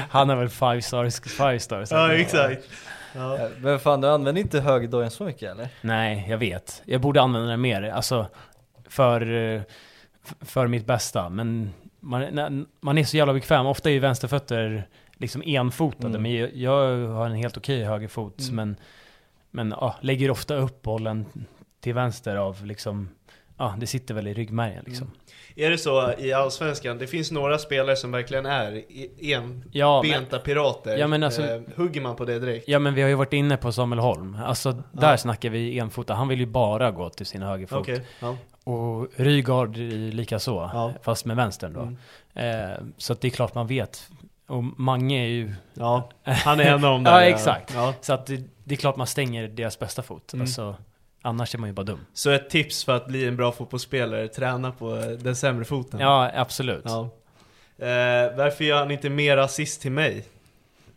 Han har väl five stars, five stars.
ja exakt. Ja.
Ja, Men fan, du använder inte högerdojan så mycket eller?
Nej, jag vet. Jag borde använda den mer, alltså för, eh, för mitt bästa. Men man, man är så jävla bekväm. Ofta är ju vänsterfötter liksom enfotade,
Mm.
men jag, jag har en helt okej högerfot.
Mm.
Men, men ja, lägger ofta upp bollen till vänster av liksom, ja, det sitter väl i ryggmärgen liksom.
Är det så i Allsvenskan, det finns några spelare som verkligen är i-
Ja, men,
enbenta pirater.
Ja, men alltså-
eh, hugger man på det direkt?
ja, men vi har ju varit inne på Samuel Holm. Alltså, där
Ja.
snackar vi enfota. Han vill ju bara gå till sin högerfot.
Okej, ja.
Och Rygaard lika så,
Ja.
fast med vänstern då.
Mm.
Eh, så att det är klart man vet. Och Mange är ju...
ja, han är en av dem där.
Ja, exakt. Så att det, det är klart man stänger deras bästa fot.
Mm.
Alltså, annars är man ju bara dum.
Så ett tips för att bli en bra fotbollsspelare, träna på eh, den sämre foten.
Ja, absolut. Ja,
Ja. Eh, varför gör han inte mer assist till mig?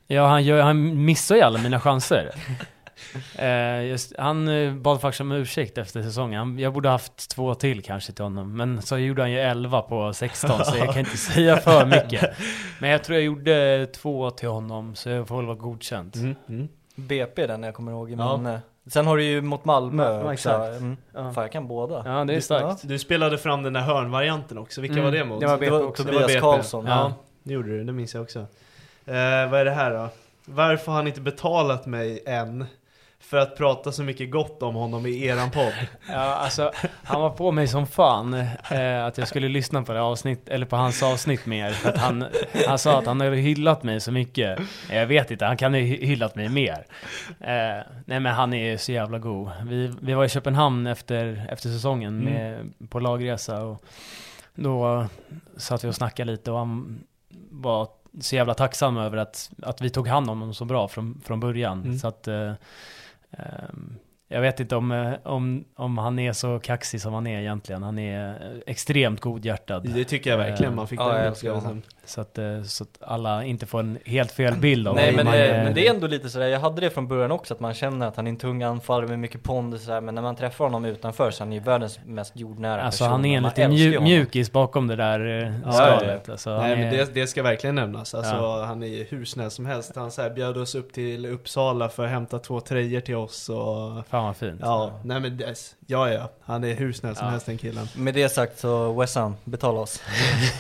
han, gör, han missar ju alla mina chanser. eh, just, han eh, bad faktiskt om ursäkt efter säsongen. Han, jag borde haft två till kanske till honom. Men så gjorde han ju 11 på 16, så jag kan inte säga för mycket. Men jag tror jag gjorde två till honom, så jag får väl vara godkänt.
Mm. Mm.
BP den jag kommer ihåg i
Ja.
minne. Sen har du ju mot Malmö
Ja,
också.
exakt.
Mm.
Ja.
Fan jag kan båda.
Ja, det är starkt.
Du spelade fram den där hörnvarianten också, vilka
Mm,
var det mot?
det var
Det
BP
var
också.
Det var
Tobias
BP.
Karlsson.
Ja, det gjorde du, det minns jag också. Eh, vad är det här då? Varför har han inte betalat mig än? För att prata så mycket gott om honom i eran podd.
Ja, alltså, han var på mig som fan eh, att jag skulle lyssna på det avsnitt, eller på hans avsnitt mer. För att han, han sa att han hade hyllat mig så mycket. Jag vet inte, han kan ju hy- hyllat mig mer. Eh, nej men han är ju så jävla god. Vi, vi var i Köpenhamn efter, efter säsongen med, på lagresa och då satt vi och snackade lite och han var så jävla tacksam över att, att vi tog hand om honom så bra från, från början.
Mm.
Så att eh, jag vet inte om, eh, om, om han är så kaxig som han är egentligen. Han är eh, extremt godhjärtad.
Det tycker jag verkligen, man fick
Ja, jag
den upplevelsen.
Så att, eh, så att alla inte får en helt fel bild av
Nej men,
Han
det,
är-
men det är ändå lite sådär, jag hade det från början också att man känner att han är en tung anfallare med mycket pondus sådär, men när man träffar honom utanför så är han ju världens mest jordnära
Alltså
person.
han är en
Man
liten mju- mjukis bakom det där eh,
Ja,
skalet. Alltså, han
Nej men
är-
det, det ska verkligen nämnas. Alltså
Ja.
han är ju hur snäll som helst. Han så här bjöd oss upp till Uppsala för att hämta två tröjor till oss och...
Fan vad fint.
Ja, nej men det, ja ja. Han är hur snäll som
Ja.
helst den killen.
Med det sagt så Wessan, betala oss.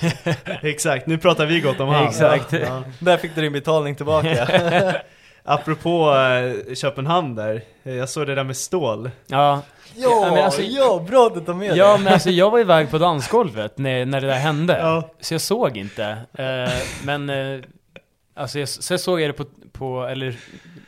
Exakt, nu pratar vi gott om han.
Exakt.
Ja.
Där fick du din betalning tillbaka.
Apropå eh, Köpenhamn där, eh, jag såg det där med stål.
Ja,
ja,
men alltså-
ja, bra att du tar med
ja
det.
men alltså jag var iväg på dansgolvet när, när det där hände.
Ja.
Så jag såg inte. Eh, men, alltså jag, så såg jag det på, på, eller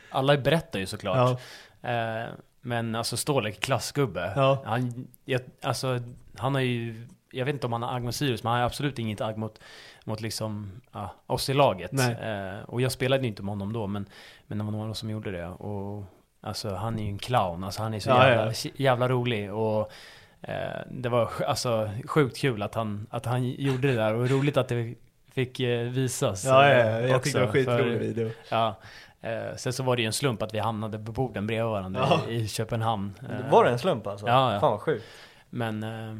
alla berättar ju såklart.
Ja.
Men alltså Ståhl är klassgubbe.
Ja.
Han, jag, alltså, han har ju, jag vet inte om han har agg mot Sirius, men han har absolut inget agg mot, mot liksom, ja, oss i laget. Eh, och jag spelade ju inte med honom då, men, men det var några som gjorde det. Och alltså han är ju en clown, alltså han är så
Ja,
jävla,
ja.
jävla rolig. Och eh, det var alltså sjukt kul att han, att han gjorde det där och roligt att det fick eh, visas.
Ja, ja,
eh,
ja, jag tyckte det var
också,
skitrolig video.
Ja. Eh, sen så var det ju en slump att vi hamnade på borden bredvid varandra
Ja.
i, i Köpenhamn. Eh,
Var det en slump alltså?
Ja, ja.
Fan vad sjukt.
Men, eh,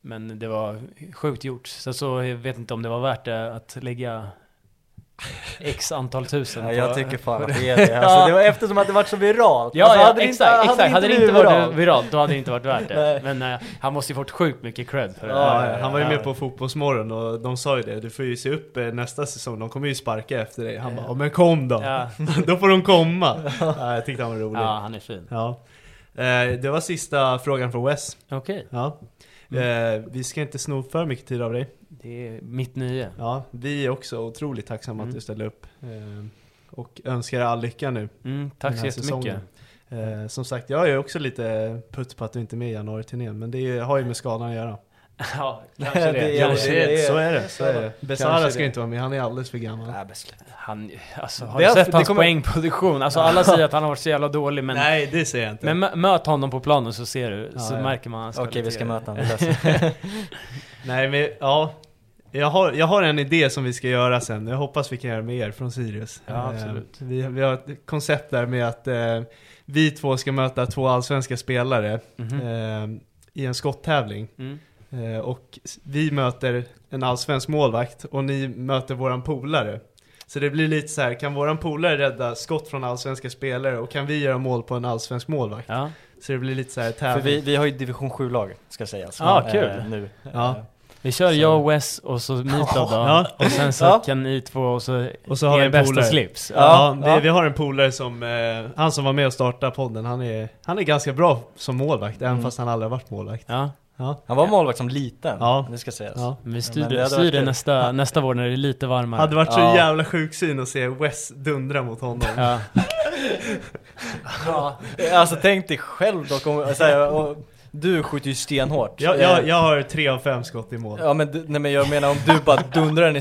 men det var sjukt gjort. Sen så jag vet inte om det var värt det att lägga x antal tusen
Ja,
på-
jag tycker fan
på
att det är det. Alltså,
Ja.
det var eftersom att det varit så viralt.
Ja,
alltså,
ja
hade det
exakt,
inte,
exakt. Hade det inte varit
viralt.
viralt, då hade det inte varit värt det.
Nej.
Men eh, han måste ju fått sjukt mycket cred för det.
Ja, han var ju med på Fotbollsmorgon och de sa ju det, du får ju se upp eh, nästa säsong, de kommer ju sparka efter dig. Han bara, "Ja, men kom då!
Ja.
då får de komma! Ja, jag tyckte han var rolig.
Ja, han är fin.
Ja. Eh, det var sista frågan från Wes.
Okej.
Ja. Eh, vi ska inte sno för mycket tid av dig.
Det är mitt nya.
Ja, vi är också otroligt tacksamma
Mm.
att du ställde upp. Eh, och önskar dig all lycka nu.
Mm, tack så jättemycket.
Eh, som sagt, jag är också lite putt på att du inte är med i januari-turnén, men det har ju med skadan att göra.
Ja,
kanske det.
Ja,
Kanske
det,
det.
så är det. Så är det. Besara ska inte vara med, han är alldeles för gammal.
Nej.
Han, alltså, har
Det
du sett
det
hans
kommer-
poängproduktion? Alltså alla säger att han har varit så jävla dålig men
Nej, det säger jag inte.
Men mö- möt honom på planen så ser du, så
ja.
märker man hans
Okej, vi ska möta honom.
Nej men ja, jag har, jag har en idé som vi ska göra sen. Jag hoppas vi kan göra med er från Sirius.
Ja,
Eh,
absolut.
Vi, vi har ett koncept där med att eh, vi två ska möta två allsvenska spelare
Mhm.
eh, i en skotttävling.
Mm.
Eh, och vi möter en allsvensk målvakt och ni möter våran polare. Så det blir lite så här, kan våran polare rädda skott från allsvenska spelare och kan vi göra mål på en allsvensk målvakt?
Ja.
Så det blir lite så här
För
tävling.
vi, vi har ju division 7-lag, ska sägas.
Ja,
Eh,
kul.
nu.
Ja.
Eh,
Vi kör
Så-
jag och Wes och så Mitov då,
Ja.
och sen så
Ja.
kan ni två och så,
Och så har vi
er
en
bästa
polare.
slips.
Ja,
Ja,
det, vi har en polare som, eh, han som var med och startade podden, han är, han är ganska bra som målvakt, även
Mm.
fast han aldrig har varit målvakt.
Ja,
Ja.
Han var målvakt som liten,
Ja.
det ska sägas.
Ja.
vi
men
styr,
det hade
styr det nästa, nästa vår när det är lite varmare.
Hade varit så
Ja.
jävla sjuk syn att se Wes dundra mot honom.
Ja.
Ja. Alltså tänk dig själv dock, om, här, och, du skjuter ju stenhårt.
Jag, jag, jag har tre av fem skott i mål.
Ja men, du- nej, men jag menar om du bara dundrar den i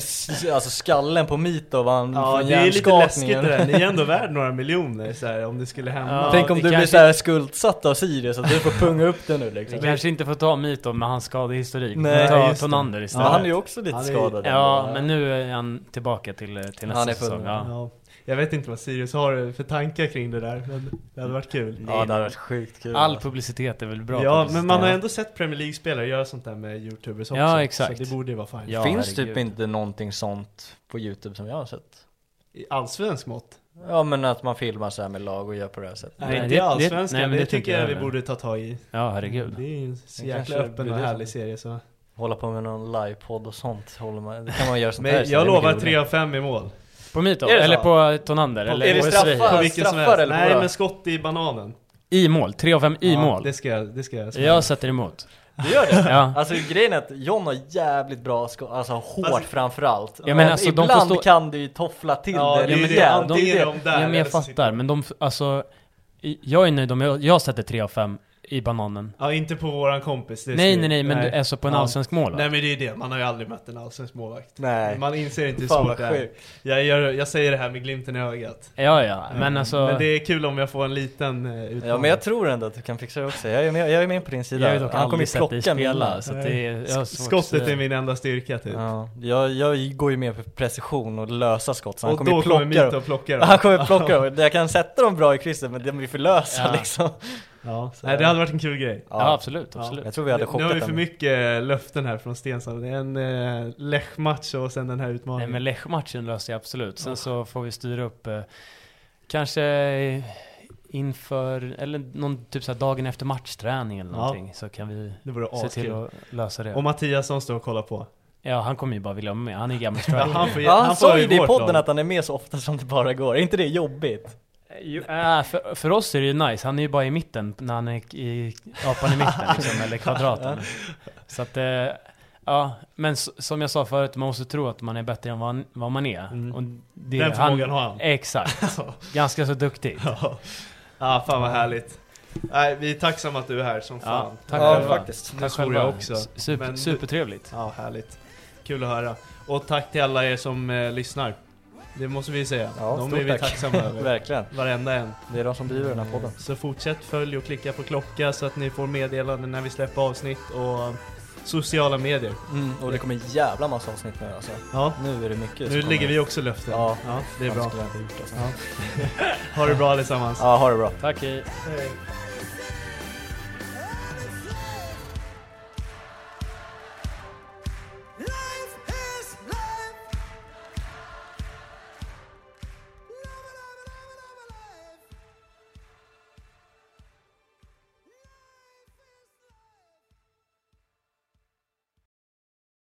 alltså, skallen på Mitov och han
Ja, det är lite läskigt det där. Ni är ändå värd några miljoner så här, om det skulle hända.
Ja,
Tänk om du blir
kanske-
så här skuldsatt av Sirius, att du får punga upp det nu
Vi
liksom.
kanske inte får ta Mitov med hans skadehistorik. Vi
Nej,
ta. Tonander
Ja,
istället.
han är ju också lite
är-
skadad.
Ja,
ändå.
men nu är han tillbaka till, till nästa
Han är
säsong. Ja.
Ja. Jag vet inte vad Sirius har för tankar kring det där, men det hade varit kul.
Ja, det hade varit sjukt kul.
All publicitet är väl bra
Ja,
publicitet.
men man har ändå sett Premier League-spelare göra sånt där med YouTubers också.
Ja, exakt.
Så det borde ju vara fine.
Ja,
Finns
herregud.
typ inte någonting sånt på Youtube som jag har sett?
I allsvensk mått?
Ja men att man filmar så här med lag och gör på det här sättet.
Nej, inte
det-
i
det-
allsvenskan,
men
det,
det
tycker jag
jag
vi borde ta tag i.
Ja, herregud.
Det är ju en så
Det
jäkla öppen och
det
härlig
som-
serie så.
Hålla på med någon livepodd och sånt, håller man, det kan man göra sånt här.
Men
så
jag
det är
lovar
mycket
3 av 5 i mål.
På
det
Eller på Tonander? eller
är det
på
straffar?
På vilken som
straffar
helst.
eller
Nej men skott i bananen.
I mål? 3 av 5 i
Ja,
mål?
Det ska jag, det ska jag smälla.
Jag sätter emot.
Du gör det?
Ja.
Alltså grejen är att John har jävligt bra skott, alltså hårt
Alltså-
framförallt.
Ja, men
Och
alltså, de
ibland
får stå-
kan du ju toffla till
Ja,
det
det det. Antingen
de-
är de där
Ja, men jag fattar,
de-
men de, alltså Jag är nöjd om jag, jag sätter 3 av 5 i bananen
Ja, inte på våran kompis. Det
Nej nej nej, men du, alltså på en
Ja.
allsvensk mål
Nej men det är det, man har ju aldrig mött en allsvensk målvakt.
Nej.
Man inser inte hur svårt det är. Jag, gör, jag säger det här med glimten i ögat.
Ja ja, men
Eh,
alltså
Men det är kul om jag får en liten uh, utmaning.
Ja men jag tror ändå att du kan fixa det också, jag är med, jag är med på din
Jag
sida.
ju dock
Han kommer ju plocka
spela, så att det är, jag
Skottet är min enda styrka typ.
Ja, jag, jag går ju med på precision och lösa skott, så han
och
kommer
då
ju
kommer
plocka
Mito
dem.
plocka dem.
Han kommer plocka dem, jag kan sätta dem bra i krysset men de blir för lösa
Ja.
liksom.
Ja, nej, det hade varit en kul grej.
Ja absolut, absolut
Jag tror vi hade
Nu har
chockat
vi för mycket löften här från Stensson. Det är en uh, Lech-match och sen den här
Nej
utmaningen.
men Lech-matchen löser jag absolut, sen så får vi styra upp eh, Kanske eh, inför, eller någon typ såhär dagen efter matchträning eller
Ja.
någonting Så kan vi se till att lösa det
Och Mattiasson står och kollar på.
Ja han kommer ju bara vilja vara med, han är gammal
Ja,
striker
han får,
Ja, han
får
sa ju det i podden
lag.
att han är med så ofta som det bara går, är inte det jobbigt?
Jo, äh, för, för oss är det ju nice, han är ju bara i mitten när han är i, apan i mitten liksom, eller kvadraten Så att, eh, ja, men som jag sa förut, man måste tro att man är bättre än vad, vad man är
Mm.
och det,
Den förmågan har han.
Exakt, ganska så duktig
Ja, ah, fan vad härligt. Nej, vi är tacksamma att du är här som fan.
Ja, tack
Ja,
själva.
faktiskt.
Tack själva.
jag också.
Super, supertrevligt
Ja, härligt. Kul att höra. Och tack till alla er som eh, lyssnar. Det måste vi säga.
Ja,
De
stort
är vi
tack.
tacksamma över.
Verkligen.
Varenda en.
Det är de som driver den här podden.
Så fortsätt följ och klicka på klocka så att ni får meddelanden när vi släpper avsnitt och sociala medier.
Mm, och det kommer en jävla massa avsnitt nu alltså.
Ja,
Nu är det mycket
nu
kommer.
vi också löften.
Ja.
ja det är bra.
gjort, alltså.
Ja. ha det bra allesammans.
Ja, ha det bra.
Tack hej
Hej.